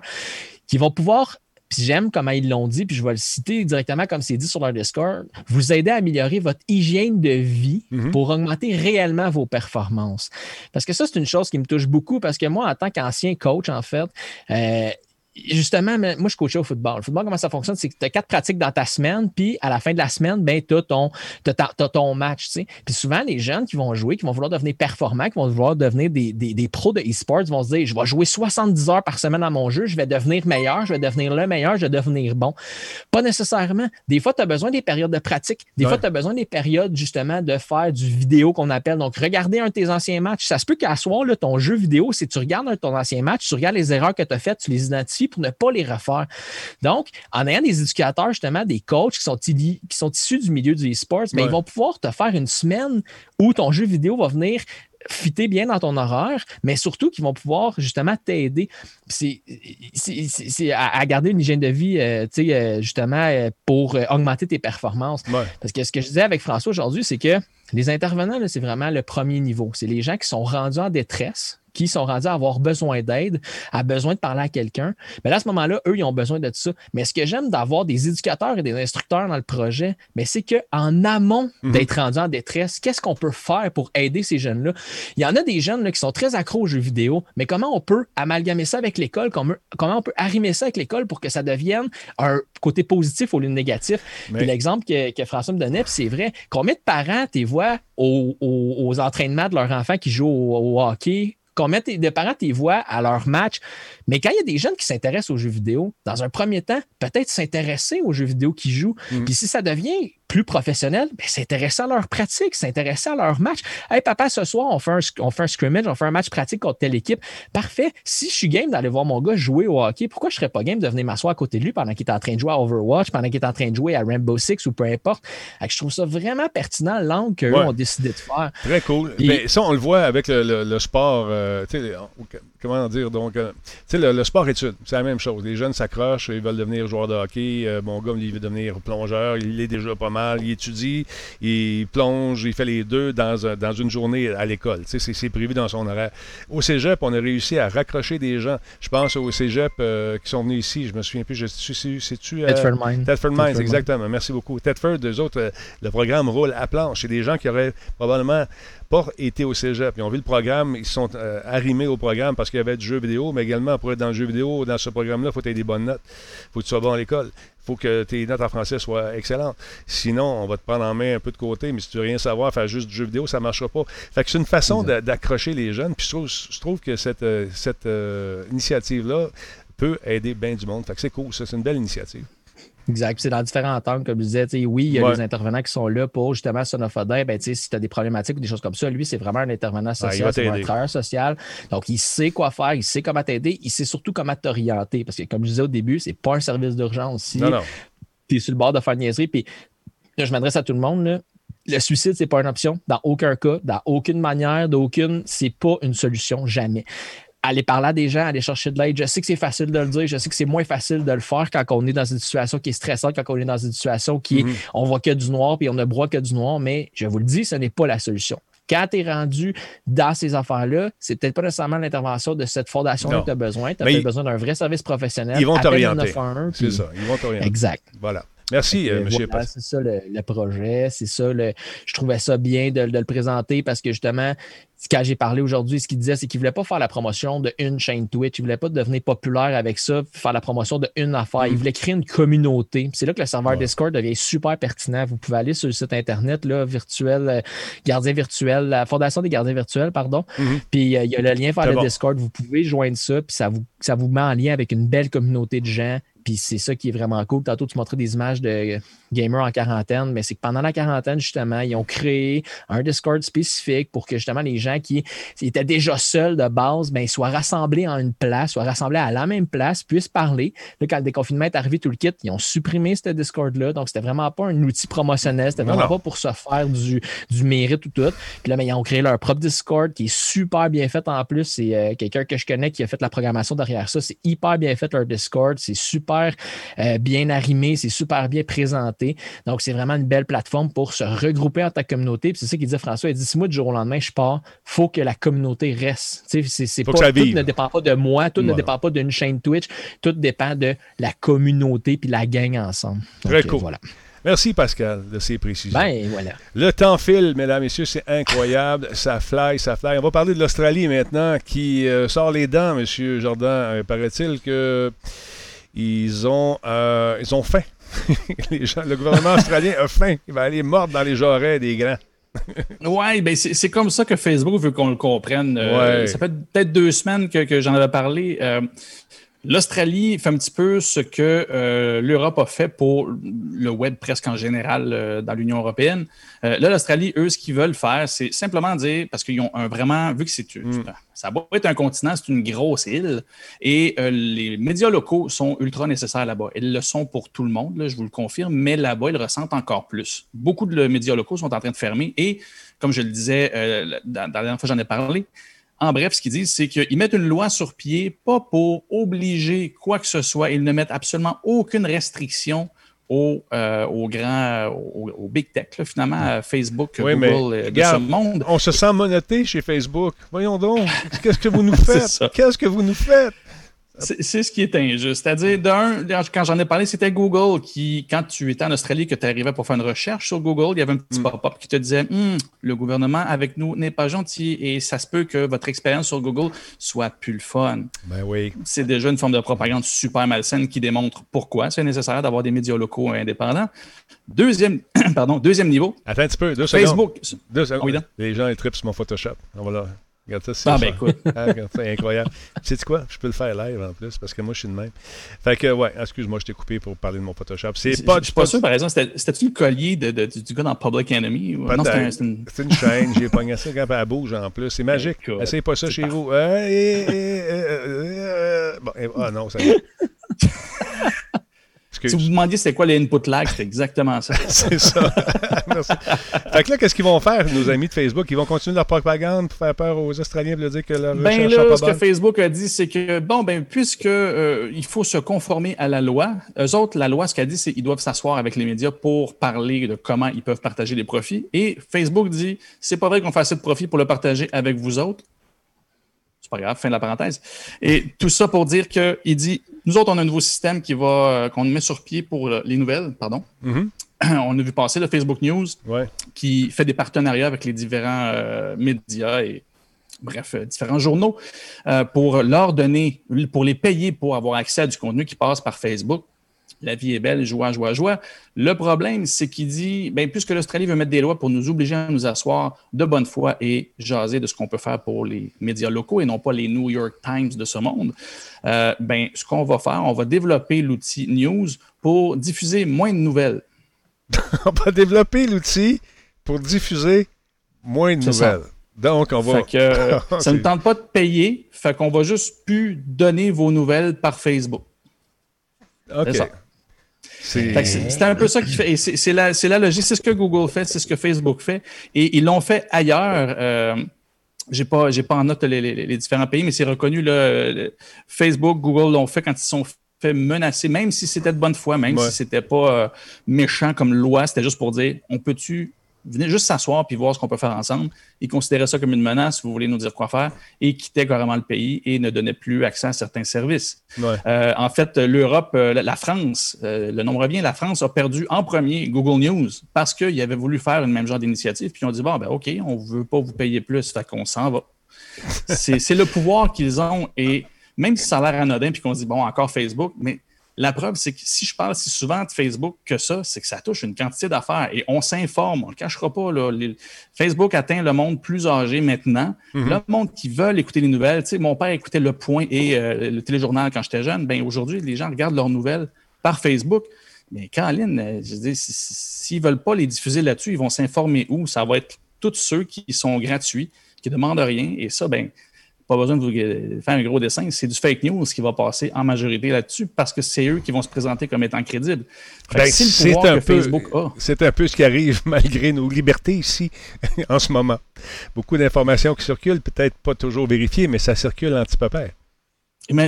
qui vont pouvoir puis j'aime comment ils l'ont dit, puis je vais le citer directement comme c'est dit sur leur Discord, vous aider à améliorer votre hygiène de vie Mhm. pour augmenter réellement vos performances. Parce que ça, c'est une chose qui me touche beaucoup parce que moi, en tant qu'ancien coach, en fait, euh, Justement, moi, je coachais au football. Le football, comment ça fonctionne? C'est que tu as quatre pratiques dans ta semaine, puis à la fin de la semaine, ben, tu as ton, match. Puis souvent, les jeunes qui vont jouer, qui vont vouloir devenir performants, qui vont vouloir devenir des, des, des pros de e-sports, vont se dire Je vais jouer 70 heures par semaine à mon jeu, je vais devenir meilleur, je vais devenir le meilleur, je vais devenir bon. Pas nécessairement. Des fois, tu as besoin des périodes de pratique. Des Ouais. fois, tu as besoin des périodes justement de faire du vidéo qu'on appelle. Donc, regarder un de tes anciens matchs. Ça se peut qu'à soir, là, ton jeu vidéo, si tu regardes un de ton ancien match, tu regardes les erreurs que tu as faites, tu les identifies pour ne pas les refaire. Donc, en ayant des éducateurs, justement, des coachs qui sont, qui sont issus du milieu du e-sports, ben, Ouais. ils vont pouvoir te faire une semaine où ton jeu vidéo va venir fitter bien dans ton horaire, mais surtout qu'ils vont pouvoir justement t'aider. C'est à, à garder une hygiène de vie, euh, tu sais, euh, justement, euh, pour euh, augmenter tes performances. Ouais. Parce que ce que je disais avec François aujourd'hui, c'est que les intervenants, c'est vraiment le premier niveau. C'est les gens qui sont rendus en détresse, qui sont rendus à avoir besoin d'aide, à besoin de parler à quelqu'un. Mais là, à ce moment-là, eux, ils ont besoin de ça. Mais ce que j'aime d'avoir des éducateurs et des instructeurs dans le projet, mais c'est qu'en amont Mhm. d'être rendu en détresse, qu'est-ce qu'on peut faire pour aider ces jeunes-là? Il y en a des jeunes là, qui sont très accros aux jeux vidéo, mais comment on peut amalgamer ça avec l'école? Comment, on peut arrimer ça avec l'école pour que ça devienne un côté positif au lieu de négatif? Mais- Puis l'exemple que, que François me donnait, puis c'est vrai, combien de parents t'es vois aux, aux- aux entraînements de leurs enfants qui jouent au, au hockey? Combien t'es- de parents t'es vois à leur match? Mais quand il y a des jeunes qui s'intéressent aux jeux vidéo, dans un premier temps, peut-être s'intéresser aux jeux vidéo qu'ils jouent. Mm. Puis si ça devient plus professionnel, ben, s'intéresser à leur pratique, s'intéresser à leur match. Hey, papa, ce soir, on fait, un, on fait un scrimmage, on fait un match pratique contre telle équipe. Parfait. Si je suis game d'aller voir mon gars jouer au hockey, pourquoi je serais pas game de venir m'asseoir à côté de lui pendant qu'il est en train de jouer à Overwatch, pendant qu'il est en train de jouer à Rainbow Six ou peu importe? Je trouve ça vraiment pertinent, l'angle qu'eux Ouais. ont décidé de faire. Très cool. Puis- Ben, ça, on le voit avec le, le- le sport. euh, comment dire donc euh, tu sais, le, le sport études, c'est la même chose. Les jeunes s'accrochent, ils veulent devenir joueur de hockey. Euh, mon gars, il veut devenir plongeur. Il est déjà pas mal. Il étudie, il plonge, il fait les deux dans, un- dans une journée à l'école. Tu sais, c'est, prévu dans son horaire. Au cégep, on a réussi à raccrocher des gens. Je pense au cégep euh, qui sont venus ici. Je me souviens plus. C'est-tu. euh, Tedford Mine. Tedford Mines, Tedford exactement. Merci beaucoup. Tedford, eux autres, euh, le programme roule à planche. C'est des gens qui auraient probablement pas été au cégep. Ils ont vu le programme, ils sont euh, arrimés au programme parce qu'il y avait du jeu vidéo, mais également pour être dans le jeu vidéo, dans ce programme-là, il faut que tu aies des bonnes notes. Il faut que tu sois bon à l'école. Il faut que tes notes en français soient excellentes. Sinon, on va te prendre en main un peu de côté, mais si tu veux rien savoir, faire juste du jeu vidéo, ça ne marchera pas. Fait que c'est une façon d'accrocher les jeunes. Puis je trouve, je trouve que cette, euh, cette euh, initiative-là peut aider bien du monde. Fait que c'est cool, ça. C'est une belle initiative. Exact. C'est dans différents temps, comme je disais. Oui, il y a des intervenants qui sont là pour justement sonophoder. Ben, si tu as des problématiques ou des choses comme ça, lui, c'est vraiment un intervenant social, c'est un travailleur social. Donc, il sait quoi faire, il sait comment t'aider, il sait surtout comment t'orienter. Parce que, comme je disais au début, c'est pas un service d'urgence. Si tu es sur le bord de faire une niaiserie, puis je m'adresse à tout le monde, le suicide, c'est pas une option dans aucun cas, dans aucune manière, d'aucune, c'est pas une solution, jamais aller parler à des gens, aller chercher de l'aide. Je sais que c'est facile de le dire, je sais que c'est moins facile de le faire quand on est dans une situation qui est stressante, quand on est dans une situation qui est, mhm. on voit que du noir puis on ne broie que du noir, mais je vous le dis, ce n'est pas la solution. Quand tu es rendu dans ces affaires-là, c'est peut-être pas nécessairement l'intervention de cette fondation que tu as besoin. Tu as besoin d'un vrai service professionnel. Ils vont t'orienter. C'est ça, ils vont t'orienter. Exact. Voilà. Merci, M. Euh, C'est ça le, projet, c'est ça. Le, je trouvais ça bien de, le présenter parce que justement, quand j'ai parlé aujourd'hui, ce qu'il disait, c'est qu'il ne voulait pas faire la promotion d'une chaîne Twitch. Il ne voulait pas devenir populaire avec ça, faire la promotion d'une affaire. Il mm. voulait créer une communauté. C'est là que le serveur Discord devient super pertinent. Vous pouvez aller sur le site internet, là, virtuel, euh, gardien virtuel, la Fondation des gardiens virtuels, pardon. Mm-hmm. Puis euh, il y a le lien vers le Discord. Vous pouvez joindre ça, puis ça vous, ça vous met en lien avec une belle communauté de gens puis c'est ça qui est vraiment cool. Tantôt, tu montrais des images de gamers en quarantaine, mais c'est que pendant la quarantaine, justement, ils ont créé un Discord spécifique pour que justement les gens qui étaient déjà seuls de base ben, soient rassemblés en une place, soient rassemblés à la même place, puissent parler. Là, quand le déconfinement est arrivé, tout le kit, ils ont supprimé ce Discord-là. Donc, c'était vraiment pas un outil promotionnel. C'était vraiment pas pour se faire du, du mérite ou tout. Puis là, ben, ils ont créé leur propre Discord qui est super bien fait en plus. C'est euh, quelqu'un que je connais qui a fait la programmation derrière ça. C'est hyper bien fait leur Discord. C'est super euh, bien arrimé. C'est super bien présenté. Donc, c'est vraiment une belle plateforme pour se regrouper en ta communauté. Puis c'est ça qu'il disait François. Il dit si moi, du jour au lendemain, je pars, faut que la communauté reste. C'est, pas, tout ne dépend pas de moi, tout ne dépend pas d'une chaîne Twitch, tout dépend de la communauté puis la gang ensemble. Très cool. Voilà. Merci Pascal de ces précisions. Ben, voilà. Le temps file, mesdames, messieurs, c'est incroyable. Ça fly, ça fly. On va parler de l'Australie maintenant qui euh, sort les dents, monsieur Jordan. Euh, paraît-il que ils ont, euh, ils ont faim. les gens, le gouvernement australien a faim. Il va aller mordre dans les jarrets des grands. oui, ben c'est comme ça que Facebook veut qu'on le comprenne. Euh, ça fait peut-être deux semaines que, que j'en avais parlé. Euh, L'Australie fait un petit peu ce que euh, l'Europe a fait pour le web presque en général euh, dans l'Union européenne. Euh, là, l'Australie, eux, ce qu'ils veulent faire, c'est simplement dire, parce qu'ils ont un vraiment, vu que c'est mm. ça va être un continent, c'est une grosse île, et les médias locaux sont ultra nécessaires là-bas. Ils le sont pour tout le monde, là, je vous le confirme, mais là-bas, ils le ressentent encore plus. Beaucoup de médias locaux sont en train de fermer, et comme je le disais dans, dans la dernière fois j'en ai parlé, en bref, ce qu'ils disent, c'est qu'ils mettent une loi sur pied, pas pour obliger quoi que ce soit. Ils ne mettent absolument aucune restriction aux, euh, grands, aux, big tech, finalement, Facebook, Google, euh, de ce monde. On se sent monoté chez Facebook. Voyons donc, qu'est-ce que vous nous faites? Qu'est-ce que vous nous faites? C'est ce qui est injuste. C'est-à-dire, d'un, quand j'en ai parlé, c'était Google qui, quand tu étais en Australie, que tu arrivais pour faire une recherche sur Google, il y avait un petit mm. pop-up qui te disait hum, le gouvernement avec nous n'est pas gentil et ça se peut que votre expérience sur Google soit plus le fun. Ben oui. C'est déjà une forme de propagande super malsaine qui démontre pourquoi c'est nécessaire d'avoir des médias locaux indépendants. Deuxième, pardon, deuxième niveau. Attends un petit peu, deux Facebook. Deux secondes. Les gens, ils trippent sur mon Photoshop. On va là. Regarde ça, ah, ben écoute. Ah, c'est incroyable. tu sais quoi? Je peux le faire live en plus parce que moi, je suis de même. Fait que, ouais, excuse-moi, je t'ai coupé pour parler de mon Photoshop. C'est pas. Je suis pas sûr, par exemple, c'était-tu le collier de, du gars dans Public Enemy? Ou... Non, c'est une... une... chaîne. J'ai pogné ça quand elle bouge en plus. C'est magique. Essayez pas ça chez vous. Euh, bon, ah non, ça Si vous demandiez c'est quoi les input lag, c'est exactement ça. c'est ça. Merci. Fait que là, qu'est-ce qu'ils vont faire, nos amis de Facebook? Ils vont continuer leur propagande pour faire peur aux Australiens de leur dire que leur ben là, ce que Facebook a dit, c'est que, bon, ben, puisque euh, il faut se conformer à la loi, eux autres, la loi, ce qu'elle dit, c'est qu'ils doivent s'asseoir avec les médias pour parler de comment ils peuvent partager les profits. Et Facebook dit, c'est pas vrai qu'on fasse assez de profits pour le partager avec vous autres pas grave, fin de la parenthèse. Et tout ça pour dire qu'il dit, nous autres, on a un nouveau système qui va, euh, qu'on met sur pied pour les nouvelles, pardon. Mm-hmm. on a vu passer le Facebook News Ouais. qui fait des partenariats avec les différents euh, médias et bref, euh, différents journaux euh, pour leur donner, pour les payer pour avoir accès à du contenu qui passe par Facebook. La vie est belle, joie, joie, joie. Le problème, c'est qu'il dit, ben, puisque l'Australie veut mettre des lois pour nous obliger à nous asseoir de bonne foi et jaser de ce qu'on peut faire pour les médias locaux et non pas les New York Times de ce monde, euh, ben, ce qu'on va faire, on va développer l'outil News pour diffuser moins de nouvelles. on va développer l'outil pour diffuser moins de ça. nouvelles. Donc, on va. Fait que, euh, ça C'est- ne tente pas de payer, fait qu'on va juste plus donner vos nouvelles par Facebook. OK. C'était un peu ça qui fait. C'est c'est la, c'est la logique. C'est ce que Google fait, c'est ce que Facebook fait. Et ils l'ont fait ailleurs. Euh, j'ai pas, j'ai pas en note les, les- les différents pays, mais c'est reconnu. Là, le- Facebook, Google l'ont fait quand ils se sont fait menacer, même si c'était de bonne foi, même Ouais. si c'était pas euh, méchant comme loi, c'était juste pour dire on peut-tu venir juste s'asseoir puis voir ce qu'on peut faire ensemble. Ils considéraient ça comme une menace, vous voulez nous dire quoi faire, et quittaient carrément le pays et ne donnaient plus accès à certains services. Ouais. Euh, en fait, l'Europe, euh, la- France, euh, le nom revient, la France a perdu en premier Google News parce qu'ils avaient voulu faire une même genre d'initiative, puis ils ont dit, bon, ben OK, on ne veut pas vous payer plus, fait qu'on s'en va. C'est c'est le pouvoir qu'ils ont, et même si ça a l'air anodin, puis qu'on se dit, bon, encore Facebook, mais la preuve, c'est que si je parle si souvent de Facebook que ça, c'est que ça touche une quantité d'affaires et on s'informe, on ne le cachera pas. Là, Les- Facebook atteint le monde plus âgé maintenant. Le monde qui veulent écouter les nouvelles. Tu sais, mon père écoutait Le Point et euh, le téléjournal quand j'étais jeune. Ben, aujourd'hui, les gens regardent leurs nouvelles par Facebook. Mais Caroline, euh, je s'ils ne veulent pas les diffuser là-dessus, ils vont s'informer où? Ça va être tous ceux qui sont gratuits, qui ne demandent rien. Et ça, ben, pas besoin de vous faire un gros dessin. C'est du fake news qui va passer en majorité là-dessus parce que c'est eux qui vont se présenter comme étant crédibles. Ben, c'est un un peu ce qui arrive malgré nos libertés ici en ce moment. Beaucoup d'informations qui circulent, peut-être pas toujours vérifiées, mais ça circule en petit même-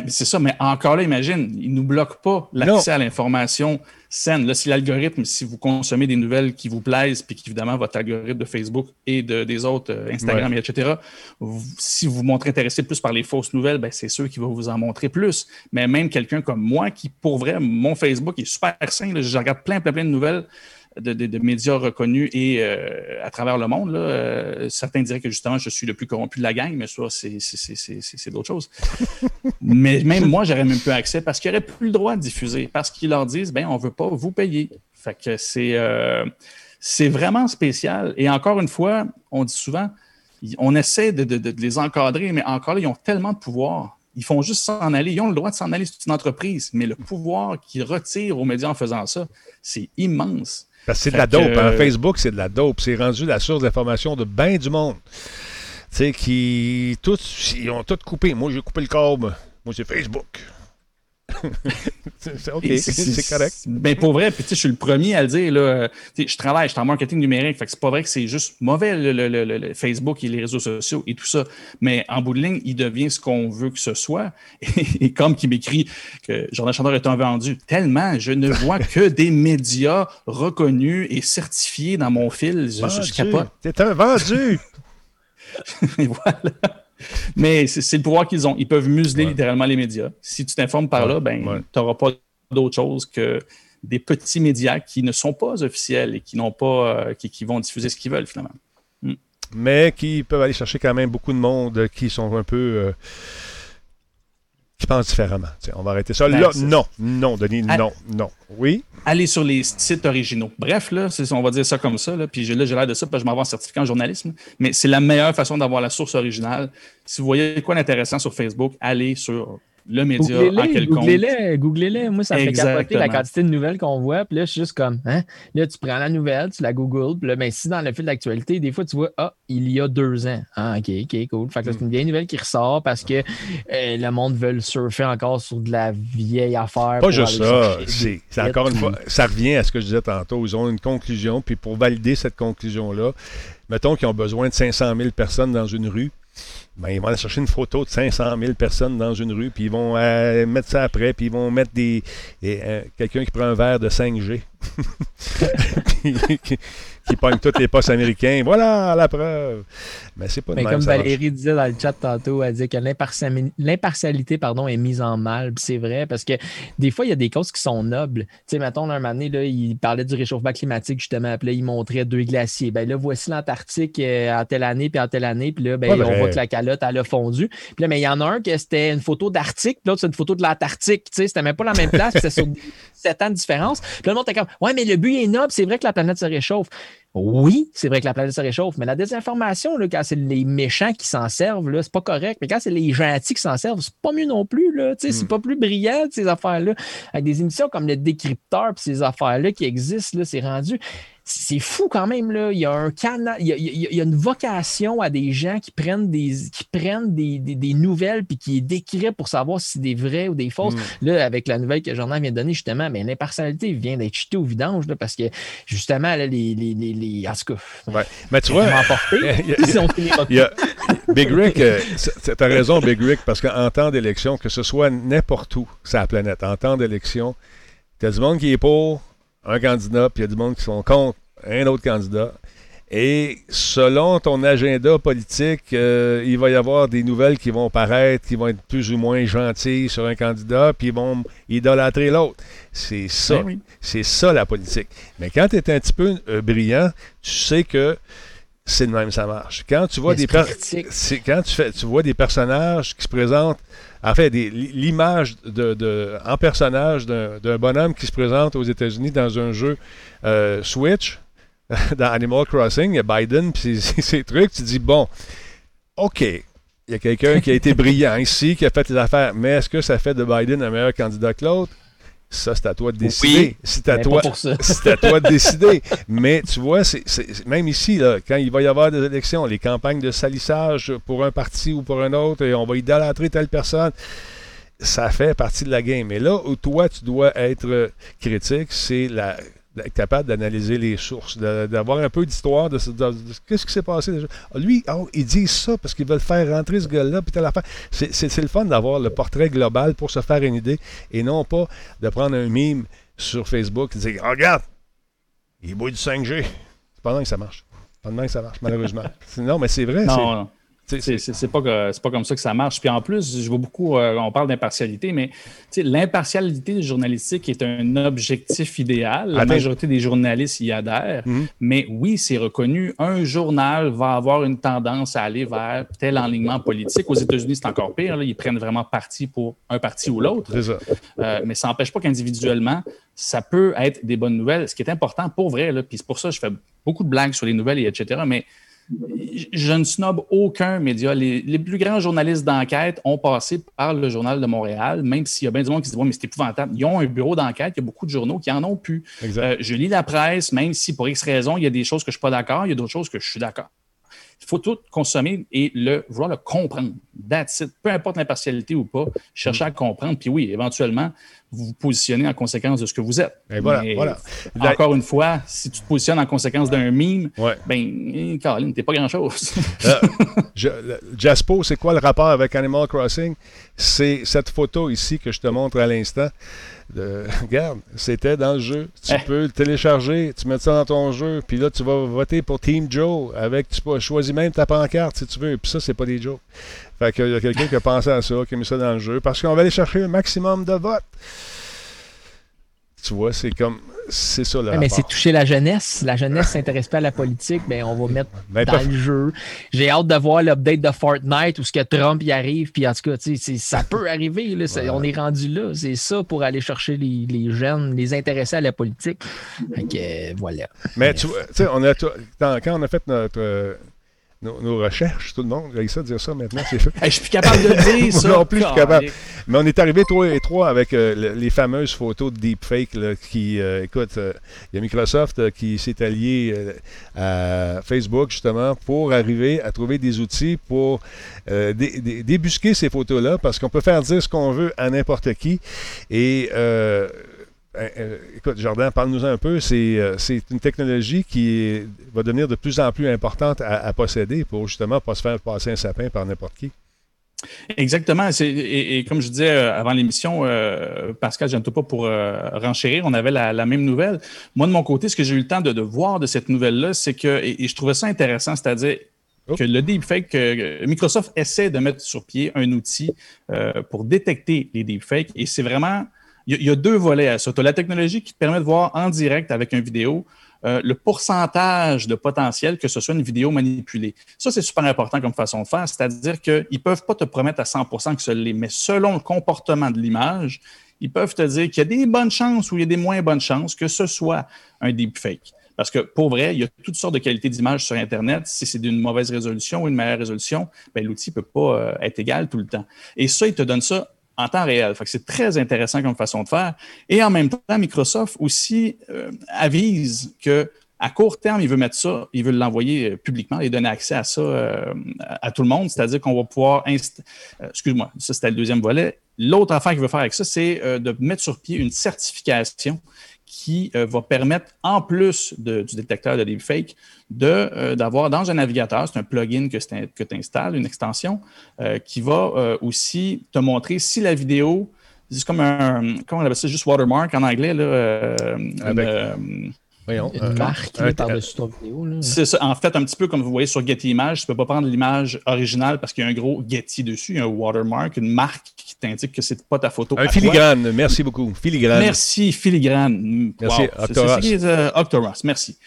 C'est ça, mais encore là, imagine, ils ne nous bloquent pas l'accès à l'information saine. Là, si l'algorithme, si vous consommez des nouvelles qui vous plaisent, puis qu'évidemment, votre algorithme de Facebook et de, des autres, euh, Instagram, et etc., vous- si vous montrez intéressé plus par les fausses nouvelles, ben, c'est sûr qu'il va vous en montrer plus. Mais même quelqu'un comme moi, qui, pour vrai, mon Facebook est super sain, là, je regarde plein, plein, plein de nouvelles de, de- de médias reconnus et euh, à travers le monde. Là, euh, certains diraient que justement, je suis le plus corrompu de la gang, mais ça, c'est- d'autres choses. mais même moi, j'aurais même plus accès parce qu'ils n'auraient plus le droit de diffuser, parce qu'ils leur disent, ben, on ne veut pas vous payer. Fait que c'est euh, c'est vraiment spécial. Et encore une fois, on dit souvent, on essaie de- de les encadrer, mais encore là, ils ont tellement de pouvoir. Ils font juste s'en aller. Ils ont le droit de s'en aller, c'est une entreprise, mais le pouvoir qu'ils retirent aux médias en faisant ça, c'est immense. Parce que c'est de la dope. hein. Facebook, c'est de la dope. C'est rendu la source d'information de bien du monde. Tu sais, qui. Tous, ils ont tout coupé. Moi, j'ai coupé le câble. Moi, c'est Facebook. C'est- OK, correct. Ben pour vrai, puis tu sais, je suis le premier à le dire. Là, je travaille, je suis en marketing numérique. Fait que c'est pas vrai que c'est juste mauvais le, le- le- le Facebook et les réseaux sociaux et tout ça. Mais en bout de ligne, il devient ce qu'on veut que ce soit. Et, comme qui m'écrit que Jordan Chandler est un vendu, tellement je ne vois que des médias reconnus et certifiés dans mon fil. Je, je- je Vendu. capote. T'es un vendu. Et voilà. Mais c'est le pouvoir qu'ils ont. Ils peuvent museler Ouais. littéralement les médias. Si tu t'informes par Ouais, là, ben, ouais. tu n'auras pas d'autre chose que des petits médias qui ne sont pas officiels et qui n'ont pas euh, qui, qui vont diffuser ce qu'ils veulent finalement. mais qui peuvent aller chercher quand même beaucoup de monde qui sont un peu. euh, qui pensent différemment. On va arrêter ça. Ben, là, non, non, Denis, non, non. Oui, Aller sur les sites originaux. Bref, là, on va dire ça comme ça. Là, puis là, j'ai l'air de ça parce que je m'en vais en certificat en journalisme. Mais c'est la meilleure façon d'avoir la source originale. Si vous voyez quoi d'intéressant sur Facebook, allez sur le média en Googlez-les, quelconque. googlez-les, googlez-les. Moi, ça me fait capoter la quantité de nouvelles qu'on voit. Puis là, je suis juste comme, hein? Là, tu prends la nouvelle, tu la googles. Puis là, ben, si dans le fil d'actualité, des fois, tu vois, ah, il y a deux ans. Ah, OK, OK, cool. Fait que là, c'est une vieille nouvelle qui ressort parce que euh, le monde veut surfer encore sur de la vieille affaire. pas juste ça. C'est c'est encore une fois, ça revient à ce que je disais tantôt. Ils ont une conclusion, puis pour valider cette conclusion-là, mettons qu'ils ont besoin de 500 000 personnes dans une rue. Ben, ils vont aller chercher une photo de 500 000 personnes dans une rue, puis ils vont euh, mettre ça après, puis ils vont mettre des, euh, quelqu'un qui prend un verre de 5G. qui, qui pogne tous les postes américains. Voilà la preuve. Mais c'est pas de Mais même, comme Valérie disait dans le chat tantôt, elle dit que l'impartiali- l'impartialité pardon, est mise en mal. C'est vrai parce que des fois, il y a des causes qui sont nobles. Tu sais, mettons, un moment donné, là, il parlait du réchauffement climatique, justement. Puis là, il montrait deux glaciers. Ben là, voici l'Antarctique euh, en telle année, puis en telle année. Puis là, ben, on voit que la calotte, elle a fondu. Puis là, mais il y en a un que c'était une photo d'Arctique, puis l'autre, c'est une photo de l'Antarctique. Tu sais, c'était même pas la même place, puis c'était sur 7 ans de différence. Puis là, le monde était comme, ouais, mais le but est noble, c'est vrai que la planète se réchauffe. Oui, c'est vrai que la planète se réchauffe, mais la désinformation, là, quand c'est les méchants qui s'en servent, là, c'est pas correct. Mais quand c'est les gentils qui s'en servent, c'est pas mieux non plus. Là, C'est pas plus brillant, ces affaires-là. Avec des émissions comme le décrypteur puis ces affaires-là qui existent, là, c'est rendu. C'est fou quand même, là. Il y a un canal, il y a, il y a- il y a une vocation à des gens qui prennent des, qui prennent des, des- des nouvelles puis qui les décryptent pour savoir si c'est des vraies ou des fausses. Là, avec la nouvelle que Jordan vient de donner, justement, mais l'impartialité vient d'être jetée au vidange, là, parce que justement, là, les, les, les, les- En tout cas, Ouais. Mais tu vois, Big Rick, euh, c'est- t'as raison, Big Rick, parce qu'en temps d'élection, que ce soit n'importe où sur la planète, en temps d'élection, t'as du monde qui est pour un candidat, puis il y a du monde qui sont contre un autre candidat. Et selon ton agenda politique, euh, il va y avoir des nouvelles qui vont paraître, qui vont être plus ou moins gentilles sur un candidat, puis ils vont idolâtrer l'autre. C'est ça. Ben oui. C'est ça la politique. Mais quand tu es un petit peu euh, brillant, tu sais que c'est de même ça marche. Quand tu vois des quand tu fais tu vois des personnages qui se présentent en fait l'image de, en personnage d'un bonhomme qui se présente aux États-Unis dans un jeu euh, Switch dans Animal Crossing, il y a Biden puis ces trucs, tu dis bon, OK, il y a quelqu'un qui a été brillant ici, qui a fait les affaires, mais est-ce que ça fait de Biden un meilleur candidat que l'autre? Ça, c'est à toi de décider. C'est à Mais toi. C'est à toi de décider. Mais tu vois, c'est, même ici, là, quand il va y avoir des élections, les campagnes de salissage pour un parti ou pour un autre, et on va idolâtrer telle personne, ça fait partie de la game. Mais là où toi, tu dois être critique, c'est la, d'être capable d'analyser les sources, d'avoir un peu d'histoire de, ce- de- de- qu'est-ce qui s'est passé déjà. Ah, Lui, oh, ils disent ça parce qu'ils veulent faire rentrer ce gars-là, puis telle affaire. C'est, c'est- c'est le fun d'avoir le portrait global pour se faire une idée et non pas de prendre un mime sur Facebook et de dire Ah, Regarde, il bouille du 5G. C'est pas même que ça marche. C'est pas de même que ça marche, malheureusement. Non, mais c'est vrai. Non, c'est- pas, pas comme ça que ça marche. Puis en plus, je vois beaucoup, euh, on parle d'impartialité, mais l'impartialité journalistique est un objectif idéal. La Attends. majorité des journalistes y adhèrent. Mhm. Mais oui, c'est reconnu. Un journal va avoir une tendance à aller vers tel enlignement politique. Aux États-Unis, c'est encore pire. là. Ils prennent vraiment parti pour un parti ou l'autre. Euh, mais ça n'empêche pas qu'individuellement, ça peut être des bonnes nouvelles. Ce qui est important pour vrai, là, puis c'est pour ça que je fais beaucoup de blagues sur les nouvelles et etc. Mais je ne snob aucun média. Les, les plus grands journalistes d'enquête ont passé par le Journal de Montréal, même s'il y a bien du monde qui se dit Ouais, mais c'est épouvantable. Ils ont un bureau d'enquête. Il y a beaucoup de journaux qui en ont. Exact. Euh, je lis la presse, même si pour X raisons, il y a des choses que je ne suis pas d'accord, il y a d'autres choses que je suis d'accord. Il faut tout consommer et le, vouloir le comprendre. That's it. Peu importe l'impartialité ou pas, chercher à comprendre. Puis oui, éventuellement, vous vous positionnez en conséquence de ce que vous êtes. Et voilà, Mais voilà. Encore une fois, si tu te positionnes en conséquence d'un mime, Ouais. ben, eh, Caroline, t'es pas grand-chose. Euh, Jaspo, c'est quoi le rapport avec Animal Crossing? C'est cette photo ici que je te montre à l'instant. De- regarde, c'était dans le jeu. Tu Eh. peux le télécharger, tu mets ça dans ton jeu, puis là, tu vas voter pour Team Joe avec, tu peux choisir même ta pancarte si tu veux, puis ça, c'est pas des jokes. Fait qu'il y a quelqu'un qui a pensé à ça, qui a mis ça dans le jeu, parce qu'on va aller chercher un maximum de votes. Tu vois, c'est comme, c'est ça le mais c'est toucher la jeunesse. La jeunesse s'intéresse pas à la politique, ben on va mettre Ben, dans le jeu. J'ai hâte de voir l'update de Fortnite où ce que Trump y arrive, puis en tout cas, ça peut arriver. Là, On est rendu là. C'est ça pour aller chercher les, les jeunes, les intéresser à la politique. Fait que, euh, voilà. Mais tu vois, on a, quand on a fait notre, euh, nos, nos recherches, tout le monde, j'ai ça dire ça maintenant, c'est fait. Hey, je suis plus capable de le dire, ça. Non plus, je suis capable. Mais on est arrivé trois et trois avec euh, le- les fameuses photos de deepfake là, qui, euh, écoute, euh, il y a Microsoft qui s'est allié à Facebook justement pour arriver à trouver des outils pour dé- dé- débusquer ces photos-là parce qu'on peut faire dire ce qu'on veut à n'importe qui et écoute, Jordan, parle-nous un peu. C'est euh, c'est une technologie qui est- va devenir de plus en plus importante à, à posséder pour justement pas se faire passer un sapin par n'importe qui. Exactement. Et, et comme je disais euh, avant l'émission, euh, Pascal, je ne pas pour euh, renchérir, on avait la, la même nouvelle. Moi, de mon côté, ce que j'ai eu le temps de, de voir de cette nouvelle-là, c'est que, et, et je trouvais ça intéressant, c'est-à-dire Oh. que le deepfake, euh, Microsoft essaie de mettre sur pied un outil pour détecter les deepfakes. Et c'est vraiment, il y, a- deux volets à ça. Tu as la technologie qui te permet de voir en direct avec une vidéo euh, le pourcentage de potentiel que ce soit une vidéo manipulée. Ça, c'est super important comme façon de faire, c'est-à-dire qu'ils ne peuvent pas te promettre à 100% que ce l'est, mais selon le comportement de l'image, ils peuvent te dire qu'il y a des bonnes chances ou il y a des moins bonnes chances que ce soit un deepfake. Parce que pour vrai, il y a toutes sortes de qualités d'image sur Internet. Si c'est d'une mauvaise résolution ou une meilleure résolution, ben, l'outil ne peut pas euh, être égal tout le temps. Et ça, il te donne ça en temps réel. C'est très intéressant comme façon de faire. Et en même temps, Microsoft aussi euh, avise que à court terme, il veut mettre ça, il veut l'envoyer euh, publiquement et donner accès à ça euh, à, tout le monde. C'est-à-dire qu'on va pouvoir excuse-moi, ça c'était le deuxième volet. L'autre affaire qu'il veut faire avec ça, c'est de mettre sur pied une certification qui euh, va permettre, en plus de- du détecteur de deepfake, de, euh, d'avoir dans un navigateur, c'est un plugin que, tu installes, une extension, euh, qui va aussi te montrer si la vidéo, c'est comme un, comment on appelle ça, juste watermark en anglais, là, Avec- une, Voyons. Une un- marque par-dessus ton vidéo. C'est ça. En fait, un petit peu comme vous voyez sur Getty Images, tu ne peux pas prendre l'image originale parce qu'il y a un gros Getty dessus, il y a un watermark, une marque qui t'indique que c'est pas ta photo. Un toi. filigrane, merci beaucoup. Filigrane. Merci, Filigrane. Merci, Wow, Octoros. c'est, euh, Octoros, merci.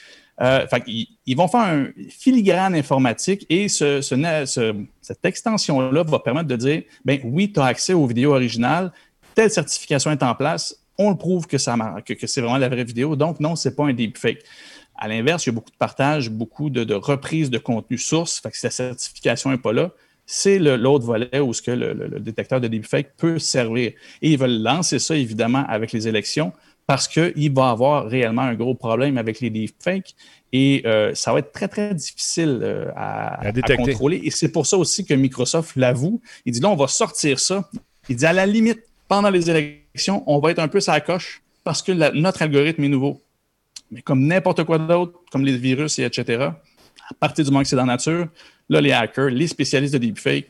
Euh, fait ils vont faire un filigrane informatique et ce- ce ce- cette extension-là va permettre de dire ben oui, tu as accès aux vidéos originales, telle certification est en place, on le prouve que, ça que, que c'est vraiment la vraie vidéo, donc non, c'est pas un deepfake. À l'inverse, il y a beaucoup de partage, beaucoup de, de reprises de contenu source. Fait que si la certification n'est pas là, c'est l'autre volet où ce que le, le- le détecteur de deepfake peut servir. Et ils veulent lancer ça, évidemment, avec les élections parce qu'il va avoir réellement un gros problème avec les deepfakes et euh, ça va être très, très difficile euh, à, À à détecter. contrôler. Et c'est pour ça aussi que Microsoft l'avoue. Il dit là, on va sortir ça. Il dit à la limite, pendant les élections, on va être un peu sa coche parce que la- notre algorithme est nouveau. Mais comme n'importe quoi d'autre, comme les virus et etc., à partir du moment que c'est dans la nature, là, les hackers, les spécialistes de deepfake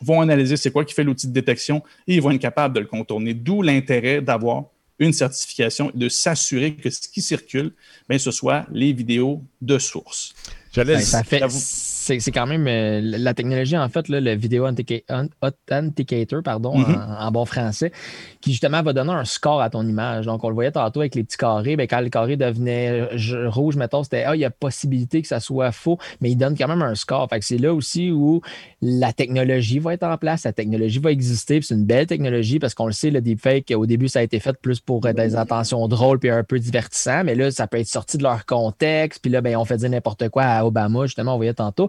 vont analyser c'est quoi qui fait l'outil de détection et ils vont être capables de le contourner. D'où l'intérêt d'avoir une certification et de s'assurer que ce qui circule, ben, ce soit les vidéos de source. J'allais Ben, ça fait. C'est, c'est quand même euh, la technologie, en fait, là, le vidéo authenticator, pardon, Mhm. en, en bon français, qui justement va donner un score à ton image. Donc, on le voyait tantôt avec les petits carrés. Ben, quand le carré devenait rouge, mettons, c'était Ah, il y a possibilité que ça soit faux, mais il donne quand même un score. Fait que c'est là aussi où la technologie va être en place, la technologie va exister. puis C'est une belle technologie parce qu'on le sait, le deepfake, au début, ça a été fait plus pour euh, des intentions drôles puis un peu divertissant, mais là, ça peut être sorti de leur contexte. Puis là, ben, on fait dire n'importe quoi à Obama, justement, on voyait tantôt.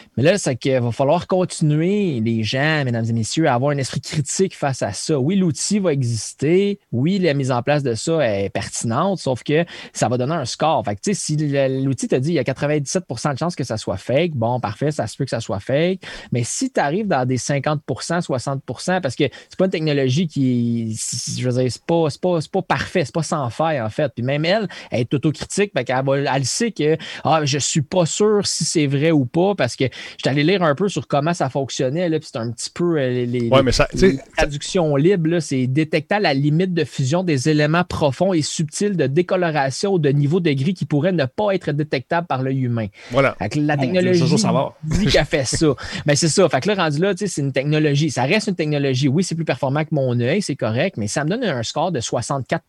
Mais là, c'est qu'il va falloir continuer, les gens, mesdames et messieurs, à avoir un esprit critique face à ça. Oui, l'outil va exister. Oui, la mise en place de ça est pertinente, sauf que ça va donner un score. Fait que, si l'outil te dit qu'il y a 97% de chances que ça soit fake, bon, parfait, ça se peut que ça soit fake. Mais si tu arrives dans des 50% 60% parce que c'est pas une technologie qui, je veux dire, c'est pas, pas, pas parfait, c'est pas sans faille, en fait. Puis même elle, elle est autocritique, fait qu'elle elle sait que, ah, je suis pas sûr si c'est vrai ou pas, parce que J'étais allé lire un peu sur comment ça fonctionnait, là, puis c'est un petit peu euh, les, les- Ouais, mais ça, les traductions libres, c'est détectant la limite de fusion des éléments profonds et subtils de décoloration ou de niveau de gris qui pourraient ne pas être détectables par l'œil humain. voilà. Fait que la technologie je veux savoir. dit qu'elle fait ça. Mais c'est ça. Fait que là, rendu là, c'est une technologie. Ça reste une technologie. Oui, c'est plus performant que mon œil, c'est correct, mais ça me donne un score de 64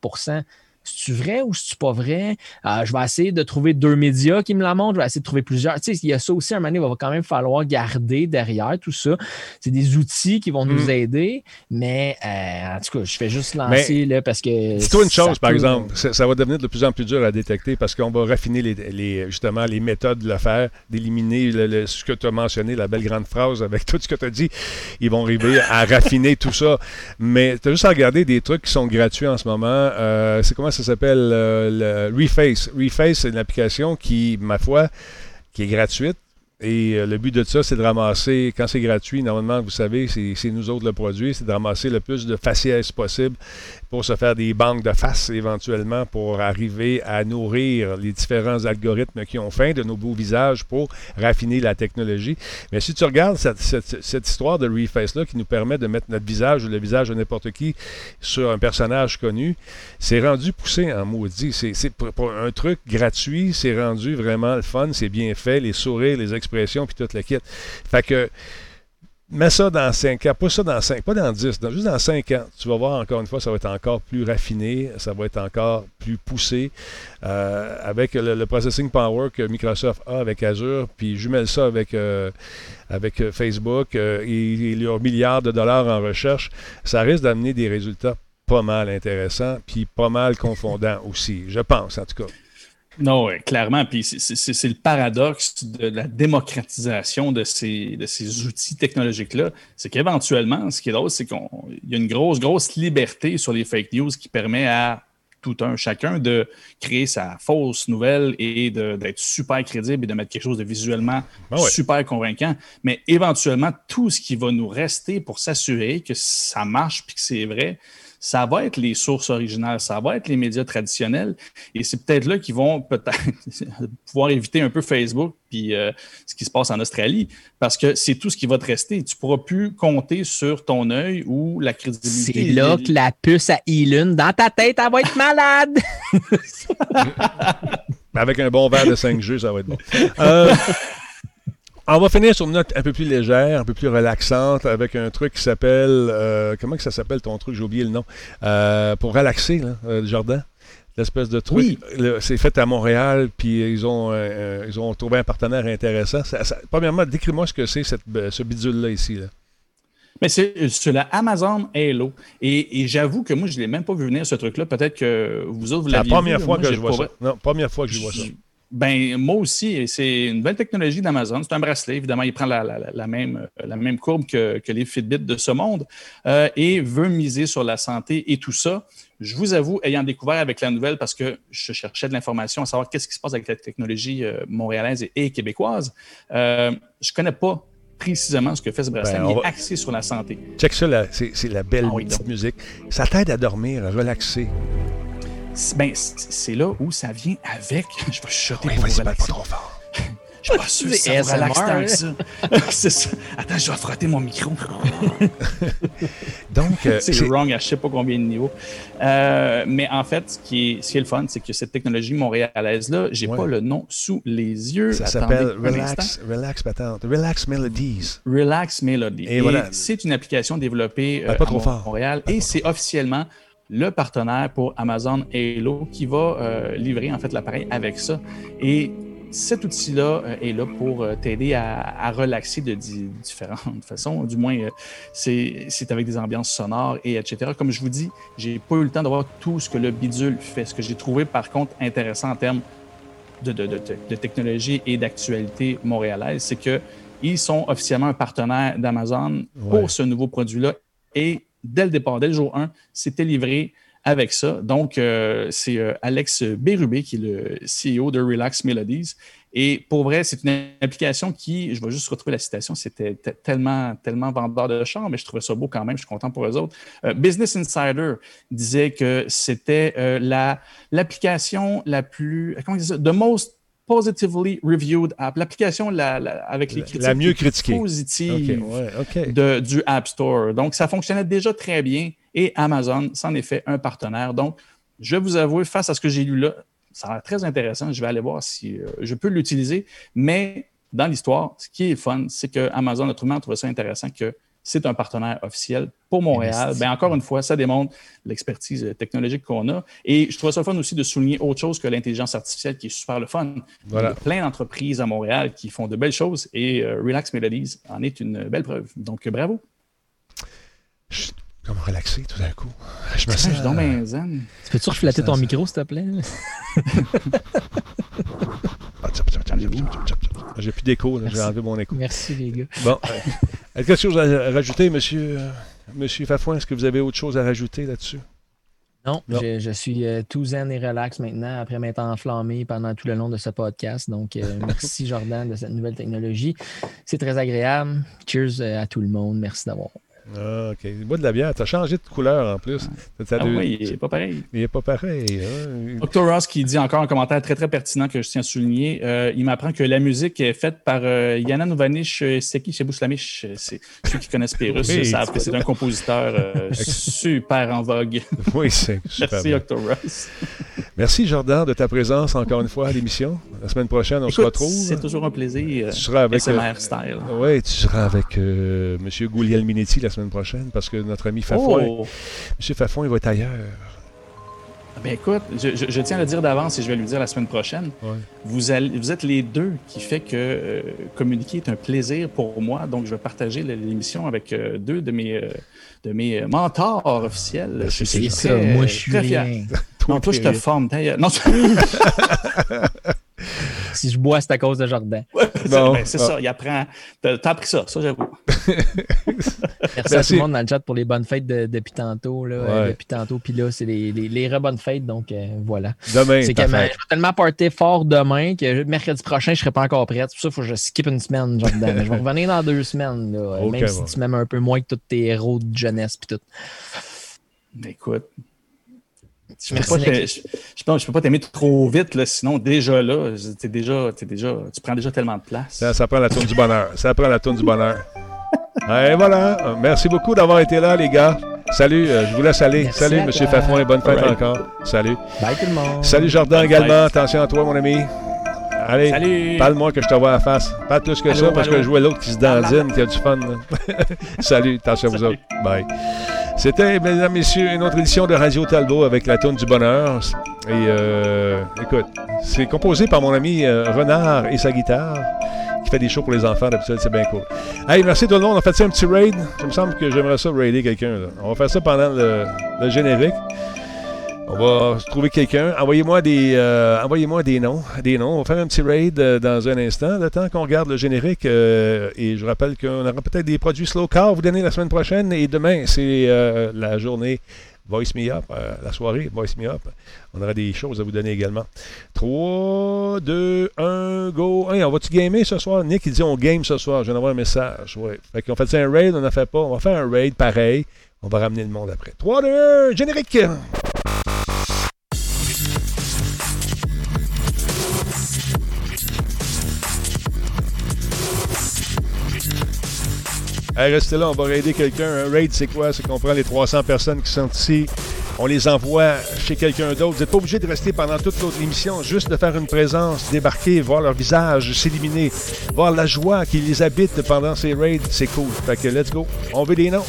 c'est-tu vrai ou c'est-tu pas vrai? Euh, je vais essayer de trouver deux médias qui me la montrent. Je vais essayer de trouver plusieurs. Tu sais, il y a ça aussi, à un moment donné, il va quand même falloir garder derrière tout ça. C'est des outils qui vont nous Mm. aider, mais euh, en tout cas, je fais juste lancer là, parce que. Dis-toi une chose, par exemple, ça, ça va devenir de plus en plus dur à détecter parce qu'on va raffiner les, les- justement les méthodes de le faire, d'éliminer le- le- ce que tu as mentionné, la belle grande phrase avec tout ce que tu as dit. Ils vont arriver à raffiner tout ça. Mais tu as juste à regarder des trucs qui sont gratuits en ce moment. Euh, c'est comment ça s'appelle? euh, le Reface. Reface, c'est une application qui, ma foi, qui est gratuite. Et euh, le but de ça, c'est de ramasser, quand c'est gratuit, normalement, vous savez, c'est nous autres le produit, c'est de ramasser le plus de faciès possible pour se faire des banques de faces éventuellement pour arriver à nourrir les différents algorithmes qui ont faim de nos beaux visages pour raffiner la technologie. Mais si tu regardes cette, histoire de Reface-là qui nous permet de mettre notre visage ou le visage de n'importe qui sur un personnage connu, c'est rendu poussé en maudit. C'est un truc gratuit, c'est rendu vraiment le fun, c'est bien fait, les sourires, les expressions, puis toute la kit. Fait que mets ça dans 5 ans, pas ça dans 5, pas dans 10, dans- juste dans 5 ans. Tu vas voir encore une fois, ça va être encore plus raffiné, ça va être encore plus poussé euh, avec le, processing power que Microsoft a avec Azure, puis jumelle ça avec, euh, avec euh, Facebook euh, et, et leurs milliards de dollars en recherche, ça risque d'amener des résultats pas mal intéressants, puis pas mal confondants aussi, je pense en tout cas. Non, ouais, clairement. Puis c'est- le paradoxe de la démocratisation de ces, de ces outils technologiques-là. C'est qu'éventuellement, ce qui est drôle, c'est qu'il y a une grosse, grosse liberté sur les fake news qui permet à tout un chacun de créer sa fausse nouvelle et d'être super crédible et de mettre quelque chose de visuellement ouais. super convaincant. Mais éventuellement, tout ce qui va nous rester pour s'assurer que ça marche puis que c'est vrai, ça va être les sources originales, ça va être les médias traditionnels. Et c'est peut-être là qu'ils vont peut-être pouvoir éviter un peu Facebook puis euh, ce qui se passe en Australie, parce que c'est tout ce qui va te rester. Tu ne pourras plus compter sur ton œil ou la crédibilité. C'est là que la puce à Elon, dans ta tête, elle va être malade. Avec un bon verre de 5G, ça va être bon. Euh, on va finir sur une note un peu plus légère, un peu plus relaxante, avec un truc qui s'appelle. euh, comment que ça s'appelle ton truc? J'ai oublié le nom. Euh, pour relaxer, là, euh, Jordan. L'espèce de truc. Oui. Le- C'est fait à Montréal, puis ils ont, euh, ils ont trouvé un partenaire intéressant. Ça- ça- premièrement, décris-moi ce que c'est, cette, euh, ce bidule-là ici. Là. Mais c'est sur la Amazon Halo. Et, et j'avoue que moi, je ne l'ai même pas vu venir, ce truc-là. Peut-être que vous autres, vous C'est la l'aviez première vu, fois que je vois ça. Non, première fois que je vois ça. Ben, moi aussi, c'est une nouvelle technologie d'Amazon. C'est un bracelet, évidemment, il prend la, la- la- la même, euh, la même courbe que, que les Fitbit de ce monde euh, et veut miser sur la santé et tout ça. Je vous avoue, ayant découvert avec la nouvelle, parce que je cherchais de l'information à savoir qu'est-ce qui se passe avec la technologie euh, montréalaise et, et québécoise, euh, je ne connais pas précisément ce que fait ce bracelet, Ben, mais va- axé sur la santé. Check ça, c'est c'est la belle Ah oui, petite donc. musique. Ça t'aide à dormir, à relaxer. C'est- Ben, c'est là où ça vient avec. Je vais chuchoter Oui, pour vous pas relaxer. trop fort. Je suis pas sûr que ça relaxe tant que ça. c'est ça. Attends, je vais frotter mon micro. Donc, euh, c'est wrong à je sais pas combien de niveaux. Euh, mais en fait, ce qui est, ce qui est le fun, c'est que cette technologie montréalaise-là, j'ai Ouais. pas le nom sous les yeux. ça s'appelle Relax. Relax Patente, Relax Melodies. Relax Melody. Et voilà. c'est une application développée euh, pas à trop fort. Montréal et c'est officiellement le partenaire pour Amazon Halo qui va euh, livrer en fait l'appareil avec ça. Et cet outil-là euh, est là pour euh, t'aider à, à relaxer de di- différentes façons. Du moins, c'est c'est avec des ambiances sonores et etc. Comme je vous dis, j'ai pas eu le temps de voir tout ce que le bidule fait. Ce que j'ai trouvé par contre intéressant en termes de, de- de- de technologie et d'actualité montréalaise, c'est que ils sont officiellement un partenaire d'Amazon Ouais. pour ce nouveau produit-là. Et dès le départ, dès le jour 1, c'était livré avec ça. Donc, euh, c'est euh, Alex Bérubé qui est le CEO de Relax Melodies. Et pour vrai, c'est une application qui, je vais juste retrouver la citation, c'était te- tellement, tellement vendeur de char, mais je trouvais ça beau quand même, je suis content pour eux autres. Euh, Business Insider disait que c'était la, l'application la plus, comment dit ça, the most positively reviewed app, l'application la, la- avec les critiques la mieux critiquée. positives ouais, de- du App Store. Donc, ça fonctionnait déjà très bien et Amazon s'en est fait un partenaire. Donc, je vais vous avouer, face à ce que j'ai lu là, ça a l'air très intéressant. Je vais aller voir si euh, je peux l'utiliser. Mais dans l'histoire, ce qui est fun, c'est que Amazon a trouvé ça intéressant que c'est un partenaire officiel pour Montréal. Ben, encore une fois, ça démontre l'expertise euh, technologique qu'on a. Et je trouve ça fun aussi de souligner autre chose que l'intelligence artificielle qui est super le fun. Voilà. Il y a plein d'entreprises à Montréal qui font de belles choses et euh, Relax Melodies en est une belle preuve. Donc, euh, bravo. Je suis comme relaxé tout d'un coup. Je me Je sens. suis donc bien zen. Tu peux-tu reflatter ton ça. micro, s'il te plaît? J'ai plus d'écho, j'ai enlevé mon écho. Merci, les gars. Bon. euh, Est-ce quelque chose à rajouter, monsieur, euh, monsieur Fafouin? Est-ce que vous avez autre chose à rajouter là-dessus? Non, Non. Je, je suis euh, tout zen et relax maintenant après m'être enflammé pendant tout le long de ce podcast. Donc, euh, merci Jordan de cette nouvelle technologie. C'est très agréable. Cheers euh, à tout le monde. Merci d'avoir. Ah, OK. Bois de la bière. Tu as changé de couleur en plus. Ah deux- oui, il est pas pareil. Il n'est pas pareil. hein. Dr. Ross qui dit encore un commentaire très très pertinent que je tiens à souligner. Euh, il m'apprend que la musique est faite par euh, Yana Novanish euh, Seki chez Bouslamish. C'est ceux qui connaissent Pérus Oui. savent que c'est un compositeur euh, super en vogue. Oui, c'est super. Merci. Dr. Ross. Merci, Jordan, de ta présence encore une fois à l'émission. La semaine prochaine, on se retrouve. C'est toujours un plaisir. Tu seras avec. euh, SMR style. oui, tu seras avec euh, M. Gouliel-Minetti la semaine prochaine parce que notre ami Fafouin, Oh! M. Fafouin, il va être ailleurs. Ben écoute, je, je- je tiens à le dire d'avance et je vais lui dire la semaine prochaine. Ouais. Vous, allez- vous êtes les deux qui fait que euh, communiquer est un plaisir pour moi. Donc, je vais partager l'émission avec euh, deux de mes, euh, de mes euh, mentors officiels. Je suis C'est ça. Moi, je suis très fier. rien. Non, toi, je te forme. Non, Si je bois, c'est à cause de Jordan. c'est Bon, c'est ah. ça. Il apprend. T'as appris ça, ça, j'avoue. Merci, à tout le monde dans le chat pour les bonnes fêtes de- depuis tantôt. Là, Ouais. Euh, depuis tantôt. Puis là, c'est les, les, les re-bonnes fêtes. Donc, euh, voilà. Demain, C'est que ma- je vais tellement partir fort demain que mercredi prochain, je ne serai pas encore prête. C'est pour ça qu'il faut que je skip une semaine, Jordan. Mais je vais revenir dans deux semaines. Là, même si tu m'aimes un peu moins que tous tes héros de jeunesse. Puis tout. Écoute. Je peux, pas Nick. te- je, je pense- je peux pas t'aimer trop vite, là, sinon déjà là, t'es déjà, t'es déjà, tu prends déjà tellement de place. Ça, ça prend la tourne du bonheur. Ça prend la tourne du bonheur. Et voilà. Merci beaucoup d'avoir été là, les gars. Salut, euh, je vous laisse aller. Merci Salut, M. toi. Fafouin. Bonne fête encore. Salut. Bye tout le monde. Salut, Jordan Bonne également. Attention à toi, mon ami. Allez, Salut! parle-moi que je te vois à la face. Pas plus que Allô, ça, parce que je vois l'autre qui se dandine, qui a du fun. Salut, attention à vous autres. Bye. C'était, mesdames, messieurs, une autre édition de Radio Talbot avec la tourne du bonheur. Et euh, écoute, c'est composé par mon ami euh, Renard et sa guitare, qui fait des shows pour les enfants d'habitude, c'est bien cool. Hey, merci tout le monde. On fait ça un petit raid. Ça me semble que j'aimerais ça raider quelqu'un. là. On va faire ça pendant le, le générique. On va trouver quelqu'un. Envoyez-moi des, euh, envoyez-moi des noms, des noms. On va faire un petit raid euh, dans un instant, le temps qu'on regarde le générique. euh, et je rappelle qu'on aura peut-être des produits slow car à vous donner la semaine prochaine. Et demain, c'est la journée Voice Me Up, la soirée Voice Me Up. On aura des choses à vous donner également. 3, 2, 1, go. Hey, on va-tu gamer ce soir? Nick, il dit on game ce soir. Je viens d'avoir un message. Ouais. Fait qu'on fait un raid, on n'en fait pas. On va faire un raid pareil. On va ramener le monde après. 3, 2, 1, générique! Restez là, on va raider quelqu'un. Un raid, c'est quoi? C'est qu'on prend les 300 personnes qui sont ici, on les envoie chez quelqu'un d'autre. Vous n'êtes pas obligé de rester pendant toute l'autre émission, juste de faire une présence, débarquer, voir leur visage s'éliminer, voir la joie qui les habite pendant ces raids. C'est cool. Fait que let's go. On veut des noms.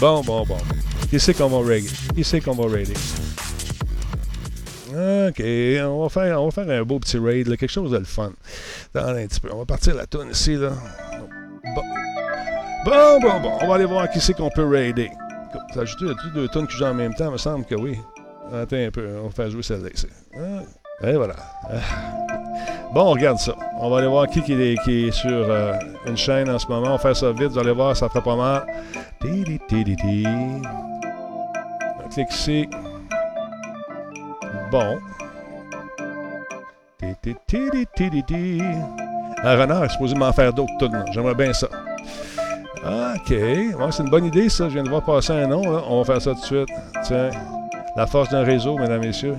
Bon, bon, bon. Qui c'est qu'on va raider? Qui c'est qu'on va raider? OK, on va faire, on va faire un beau petit raid, là, quelque chose de le fun. Attends un petit peu. On va partir la tourne ici, là. Bon. Bon, bon, bon. On va aller voir qui c'est qu'on peut raider. Ça ajoute deux tunes que j'ai en même temps, il me semble que oui. Attends un peu, on va faire jouer celle-là ici. Ah, et voilà. Ah. Bon, on regarde ça. On va aller voir qui, est, sur euh, une chaîne en ce moment. On va faire ça vite, vous allez voir, ça fait pas mal. On clique ici. Bon. Un renard est supposé m'en faire d'autres tout J'aimerais bien ça. OK. C'est une bonne idée, ça. Je viens de voir passer un nom. On va faire ça tout de suite. Tiens. La force d'un réseau, mesdames, messieurs.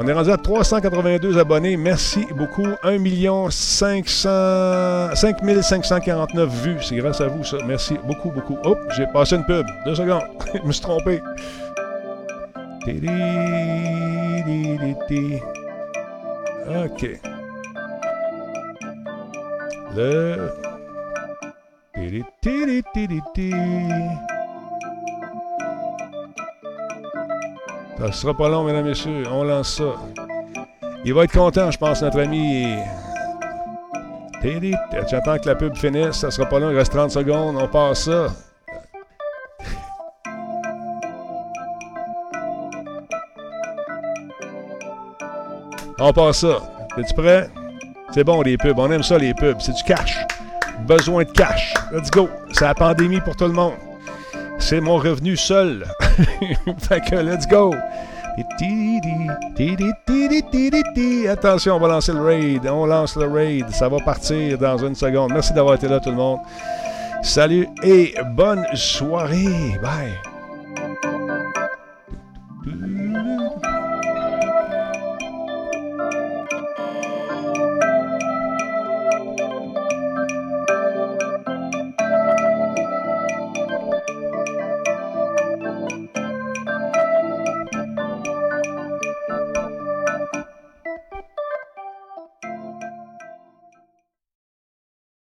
On est rendu à 382 abonnés. Merci beaucoup. 1 500... 5549 vues. C'est grâce à vous, ça. Merci beaucoup, beaucoup. Hop, j'ai passé une pub. Deux secondes. Je me suis trompé. OK. Le... Ça sera pas long, mesdames et messieurs. On lance ça. Il va être content, je pense, notre ami. Teddy. J'attends que la pub finisse. Ça sera pas long. Il reste 30 secondes. On passe ça. On passe ça. Es-tu prêt? C'est bon, les pubs. On aime ça, les pubs. C'est du cash. Besoin de cash. Let's go. C'est la pandémie pour tout le monde. C'est mon revenu seul. fait que let's go. Attention, on va lancer le raid. On lance le raid. Ça va partir dans une seconde. Merci d'avoir été là, tout le monde. Salut et bonne soirée. Bye.